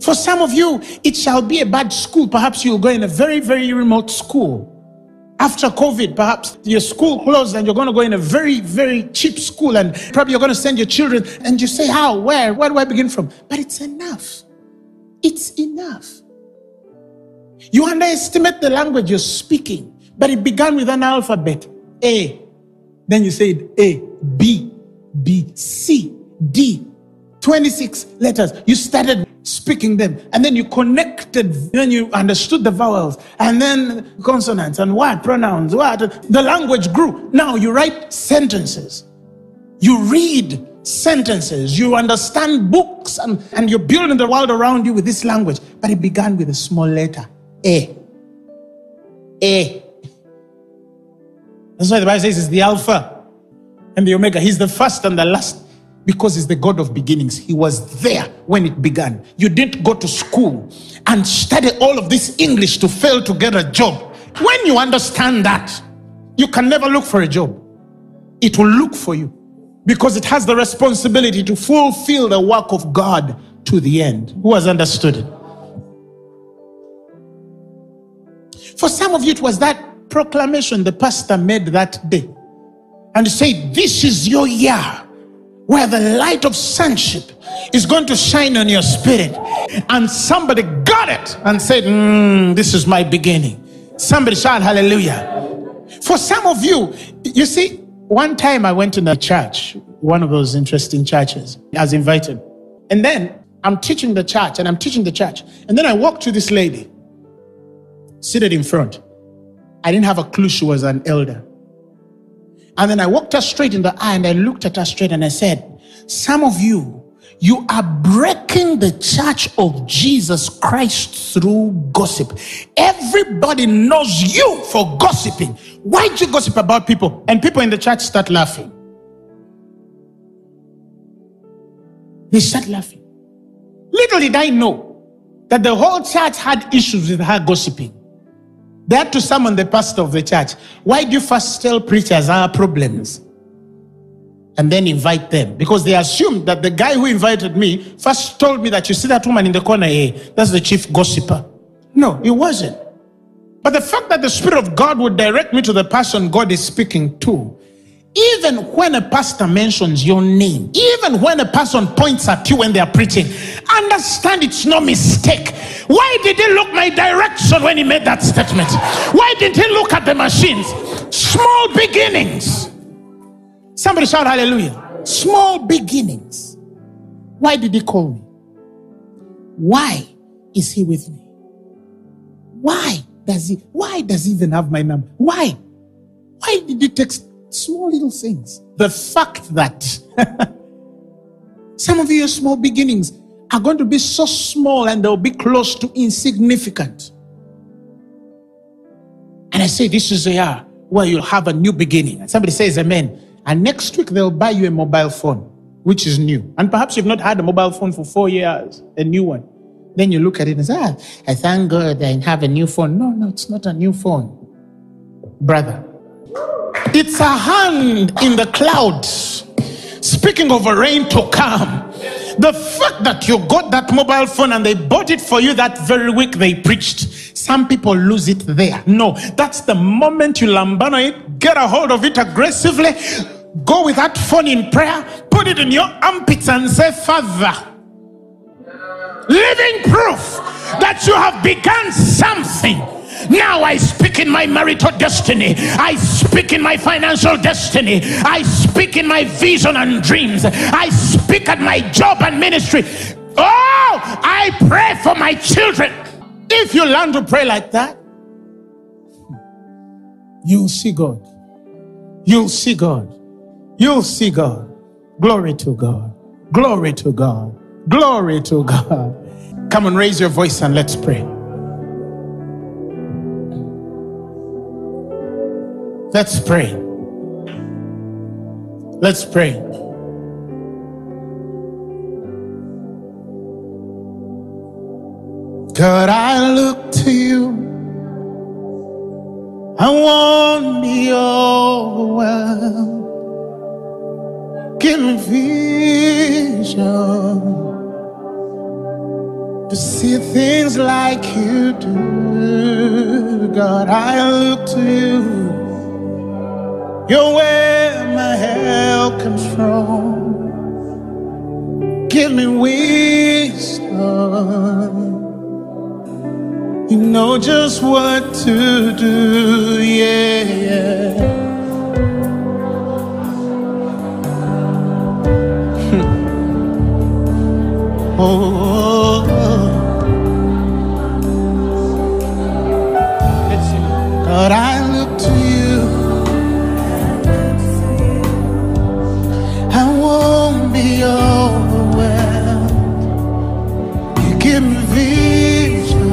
For some of you, it shall be a bad school. Perhaps you'll go in a very, very remote school. After COVID, perhaps your school closed and you're going to go in a very, very cheap school and probably you're going to send your children and you say, How? Where? Where do I begin from? But it's enough. It's enough. You underestimate the language you're speaking, but it began with an alphabet A. Then you said A, B, B, C, D. 26 letters. You started speaking them, and then you connected, then you understood the vowels, and then consonants, and what pronouns, what the language grew. Now you write sentences, you read sentences, you understand books, and, and you're building the world around you with this language. But it began with a small letter A. A. That's why the Bible says it's the Alpha and the Omega. He's the first and the last because he's the God of beginnings. He was there when it began. You didn't go to school and study all of this English to fail to get a job. When you understand that, you can never look for a job, it will look for you. because it has the responsibility to fulfill the work of God to the end. Who has understood it? For some of you, it was that proclamation the pastor made that day and said, This is your year where the light of sonship is going to shine on your spirit. And somebody got it and said, mm, This is my beginning. Somebody shout hallelujah. For some of you, you see, one time I went to a church, one of those interesting churches. I was invited. And then I'm teaching the church and I'm teaching the church. And then I walked to this lady seated in front. I didn't have a clue she was an elder. And then I walked her straight in the eye and I looked at her straight and I said, Some of you, you are breaking the church of Jesus Christ through gossip. Everybody knows you for gossiping. Why do you gossip about people? And people in the church start laughing. They start laughing. Little did I know that the whole church had issues with her gossiping. They had to summon the pastor of the church. Why do you first tell preachers our problems and then invite them? Because they assumed that the guy who invited me first told me that you see that woman in the corner, hey, that's the chief gossiper. No, it wasn't. But the fact that the Spirit of God would direct me to the person God is speaking to even when a pastor mentions your name, even when a person points at you when they are preaching, understand it's no mistake. Why did he look my direction when he made that statement? Why didn't he look at the machines? Small beginnings. Somebody shout hallelujah. Small beginnings. Why did he call me? Why is he with me? Why does he why does he even have my number? Why? Why did he text Small little things. The fact that some of your small beginnings are going to be so small and they'll be close to insignificant. And I say, This is a year where you'll have a new beginning. And somebody says, Amen. And next week, they'll buy you a mobile phone, which is new. And perhaps you've not had a mobile phone for four years, a new one. Then you look at it and say, ah, I thank God I have a new phone. No, no, it's not a new phone. Brother, it's a hand in the clouds speaking of a rain to come. The fact that you got that mobile phone and they bought it for you that very week they preached, some people lose it there. No, that's the moment you lambano it, get a hold of it aggressively, go with that phone in prayer, put it in your armpits and say, Father, living proof that you have begun something now I speak in my marital destiny. I speak in my financial destiny. I speak in my vision and dreams. I speak at my job and ministry. Oh, I pray for my children. If you learn to pray like that, you'll see God. You'll see God. You'll see God. Glory to God. Glory to God. Glory to God. Come and raise your voice and let's pray. Let's pray. Let's pray. God, I look to you. I won't be overwhelmed. Give me vision to see things like you do. God, I look to you. You're where my help comes from. Give me wisdom. You know just what to do, yeah. oh, oh, oh. God, I look to you. Be overwhelmed. You give me vision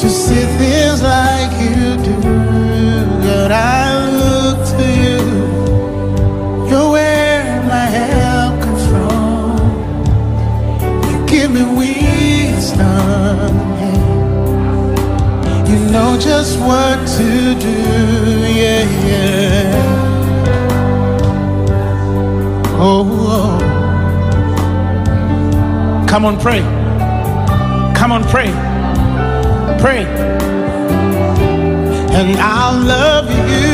to see things like you do. God, I look to you. You're where my help comes from. You give me wisdom. You know just what to do. Come on, pray. Come on, pray. Pray. And I'll love you.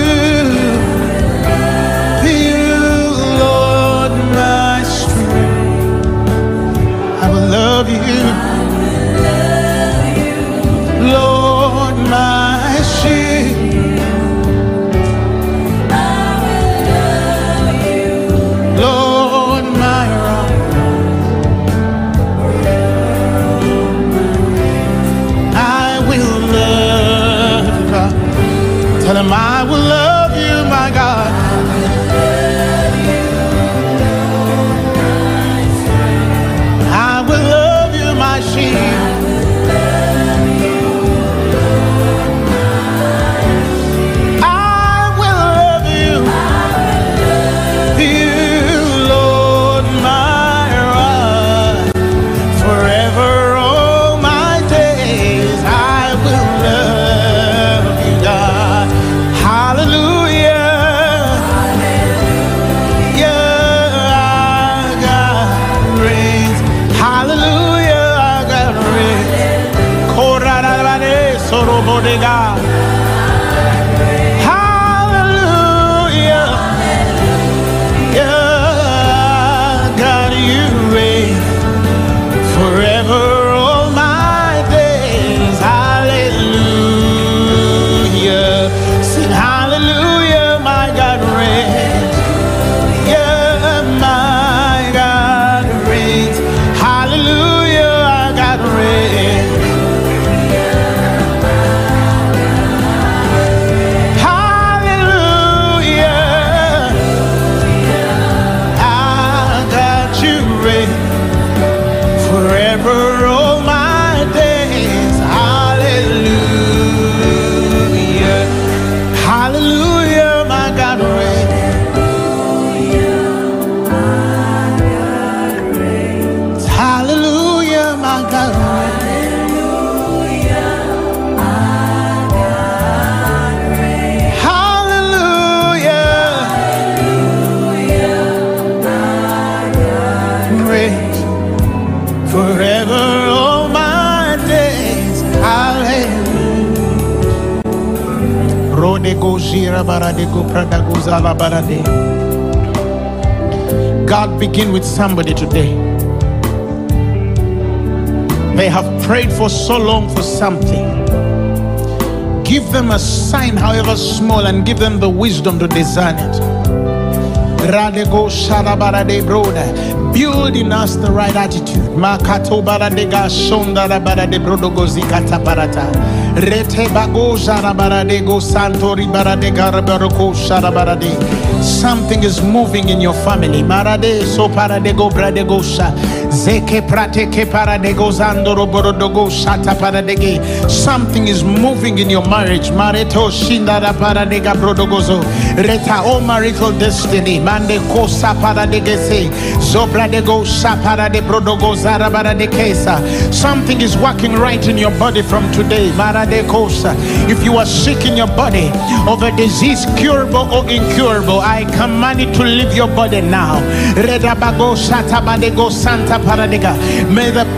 God begin with somebody today. They have prayed for so long for something. Give them a sign, however small, and give them the wisdom to discern it. Build in us the right attitude. Makato baradega shonda barade brodogo zikata barata. Rete bago sharabaradego santori baradega rabaroko sharabarade. Something is moving in your family. Marade so paradego bradego sha. Zeke shata. Something is moving in your marriage. Mareto shindara paradega brodogozo. Reta o marital destiny. Mande kosa paradege se. Zobra de go sapara de brodogo zarabara de kesa. Something is working right in your body from today. Mara de kosa. If you are sick in your body of a disease curable or incurable, I command it to leave your body now. Redabago shatabadego santa paradega. May the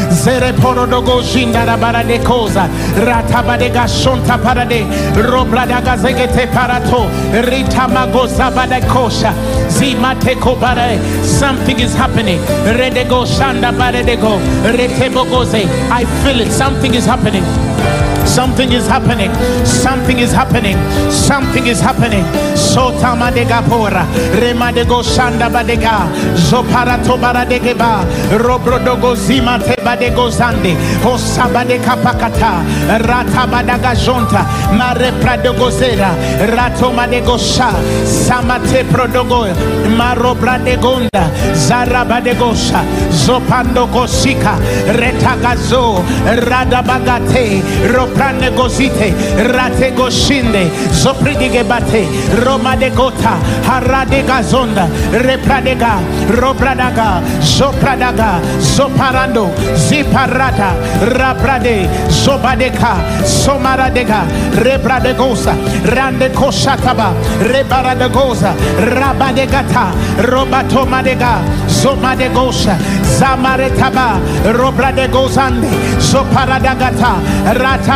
Zere porodogo shindara barade koza. Ratabadega shonta parade. Robladaga zegete parato. Ritamago zabada kosha. Zimateko bare. Something is happening. Redego shanda baredego. Retebogoze. I feel it. Something is happening. Something is happening. Something is happening. Something is happening. Sota madega pora. Remadego sanda badega. Zoparato baradegeba robrodogo zima te badego zande. Hosabade kapakata rata badaga jonta mare pradogo zera. Rato madego sha. Samate prodogo. Maro bradegonda. Zara badegosha zopando gosika retagazo radabagate roprane gozite rate goshinde zopridige bate roma de gota harade gazonda repradega robradaga zopradaga zoparando ziparata rabrade zobadeka somaradega rebradegosa rande koshataba rebaradegosa rabadegata robatomadega zomadegosha zamaretaba robradegozande zoparadagata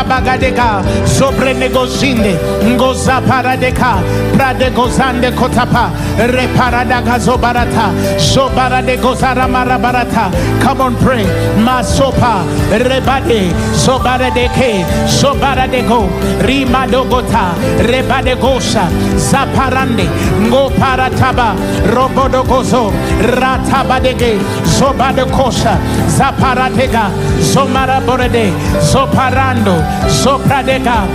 ratabagadega zobrenegozinde ngozaparadeka pradegozande kotapa reparadaga zobarata zobaradegozaramarabara come on pray. Masopa rebade zobaradeke zobaradego rimadogota rebadegosha zaparande ngoparataba robodogozo ratabadege zobadekosha zaparatega zomaraborede zoparando zopradega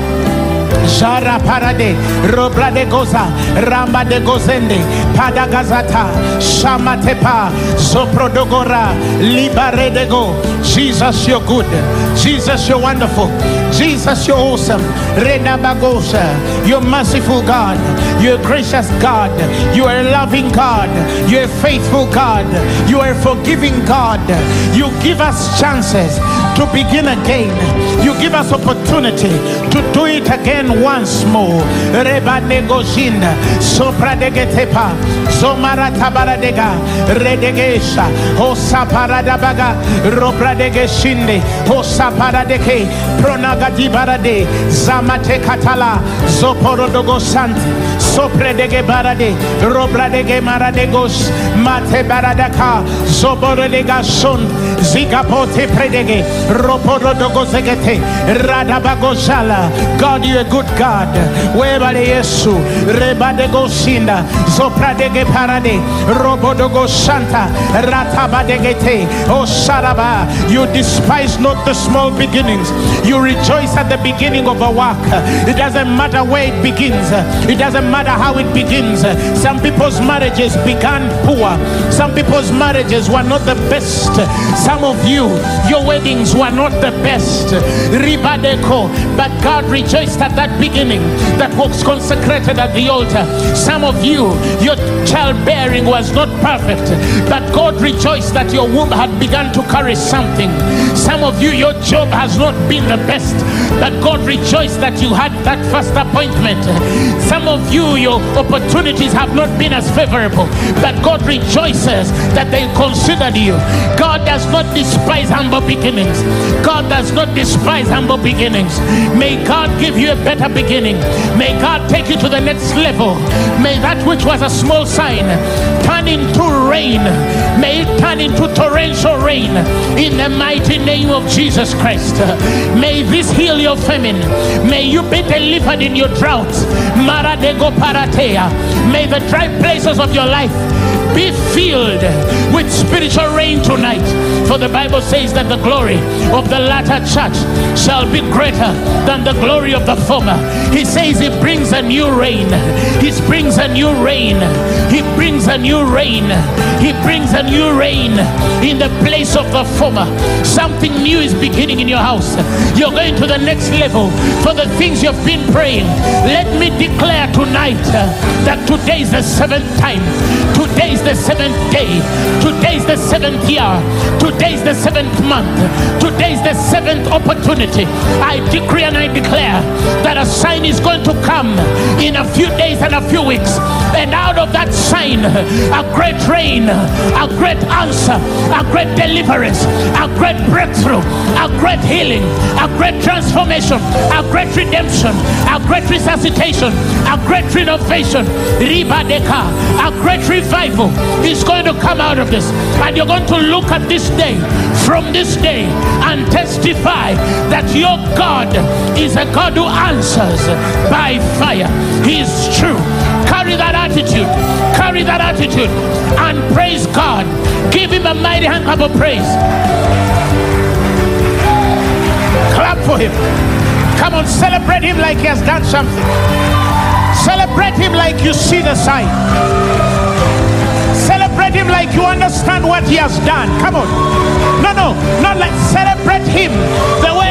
Jara parade, robra de goza, ramba de gozende, padagazata, shamatepa, soprodogora, libare de go. Jesus, you're good. Jesus, you're wonderful. Jesus, you're awesome. Rena bagosa, you're merciful God. You're gracious God. You are loving God. You're faithful God. You are forgiving God. You give us chances to begin again. You give us opportunity to do it again once more. Reba negoshinda, sopra degetepa, zomara tabaradega, redegesha, hosa paradabaga, robra degeshinde, hosa paradeke, pronaga dibarade, zamate katala, zoporodogo santi, sopre dege barade, robra dege maradegos, mate baradaka, zoborodega son, zigapote predege, roporodogo zegete, radabagoshala. God, you're a good God. Webale Yesu, rebadego sinda, zopradege parade, robodogo santa, ratabadegete, oh saraba. You despise not the small beginnings. You rejoice at the beginning of a work. It doesn't matter where it begins. It doesn't matter how it begins. Some people's marriages began poor. Some people's marriages were not the best. Some of you, your weddings were not the best. Ribadeko, but God rejoiced at that beginning that was consecrated at the altar. Some of you, your childbearing was not perfect, but God rejoiced that your womb had begun to carry something. Some of you, your job has not been the best, but God rejoiced that you had that first appointment. Some of you, your opportunities have not been as favorable, but God rejoices that they considered you. God does not despise humble beginnings. God does not despise humble beginnings. May God give you a better beginning. May God take you to the next level. May that which was a small sign turn into rain. May it turn into torrential rain in the mighty name of Jesus Christ. May this heal your famine. May you be delivered in your drought. Maradego. Paratea may the dry places of your life be filled with spiritual rain tonight. For the Bible says that the glory of the latter church shall be greater than the glory of the former. He says he brings a new rain. He brings a new rain. He brings a new rain. He brings a new rain in the place of the former. Something new is beginning in your house. You're going to the next level for the things you've been praying. Let me declare tonight that today is the seventh time. Today is the seventh day. Today is the seventh year. Today is the seventh month. Today is the seventh opportunity. I decree and I declare that a sign is going to come in a few days and a few weeks. And out of that sign, a great rain, a great answer, a great deliverance, a great breakthrough, a great healing, a great transformation, a great redemption, a great resuscitation, a great renovation, ribadeka, a great revival is going to come out of this. And you're going to look at this day from this day and testify that your God is a God who answers by fire. He is true. Carry that attitude. Carry that attitude. And praise God. Give him a mighty hand clap of praise. Clap for him. Come on, celebrate him like he has done something. Celebrate him like you see the sign. Celebrate him like you understand what he has done. Come on. No, no, not like celebrate him the way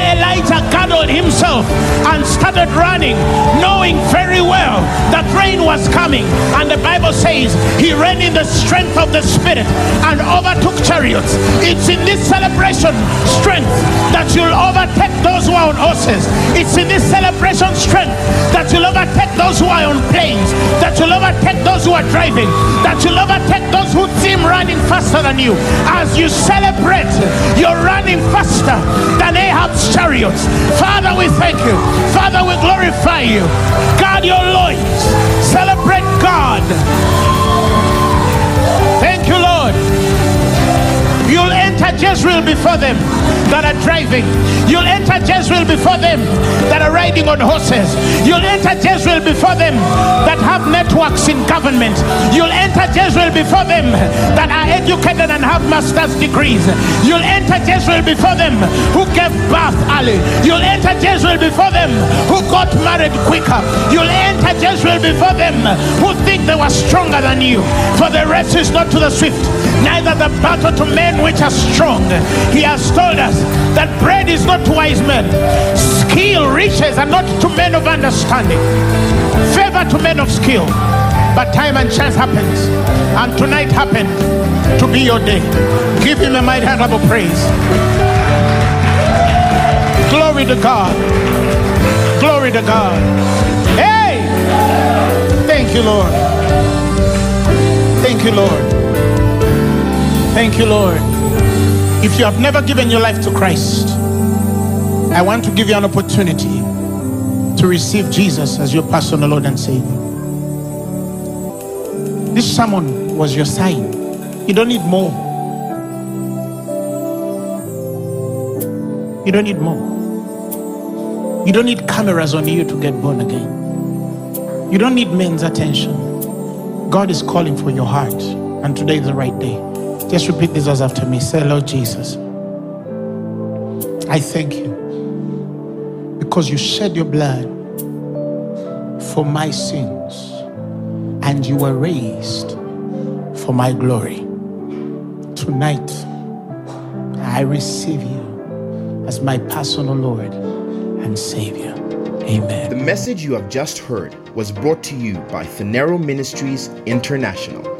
gathered himself and started running, knowing very well that rain was coming. And the Bible says he ran in the strength of the Spirit and overtook chariots. It's in this celebration strength that you'll overtake those who are on horses. It's in this celebration strength that you'll overtake those who are on planes, that you'll overtake those who are driving, that you'll overtake those who seem running faster than you. As you celebrate, you're running faster than Ahab's chariots. Father, we thank you. Father, we glorify you. God, your loins. Celebrate God. Enter Jezreel before them that are driving. You'll enter Jezreel before them that are riding on horses. You'll enter Jezreel before them that have networks in government. You'll enter Jezreel before them that are educated and have master's degrees. You'll enter Jezreel before them who gave birth early. You'll enter Jezreel before them who got married quicker. You'll enter Jezreel before them who think they were stronger than you. For the race is not to the swift, neither the battle to men which are strong. He has told us that bread is not to wise men, skill, riches are not to men of understanding, favor to men of skill. But time and chance happens, and tonight happened to be your day. Give him a mighty hand of praise. Glory to God. Glory to God. Hey! Thank you, Lord. Thank you, Lord. Thank you, Lord. If you have never given your life to Christ, I want to give you an opportunity to receive Jesus as your personal Lord and Savior. This sermon was your sign. You don't need more. You don't need more. You don't need cameras on you to get born again. You don't need men's attention. God is calling for your heart, and today is the right day. Just repeat these words after me. Say, Lord Jesus, I thank you because you shed your blood for my sins and you were raised for my glory. Tonight, I receive you as my personal Lord and Savior. Amen. The message you have just heard was brought to you by Phaneroo Ministries International.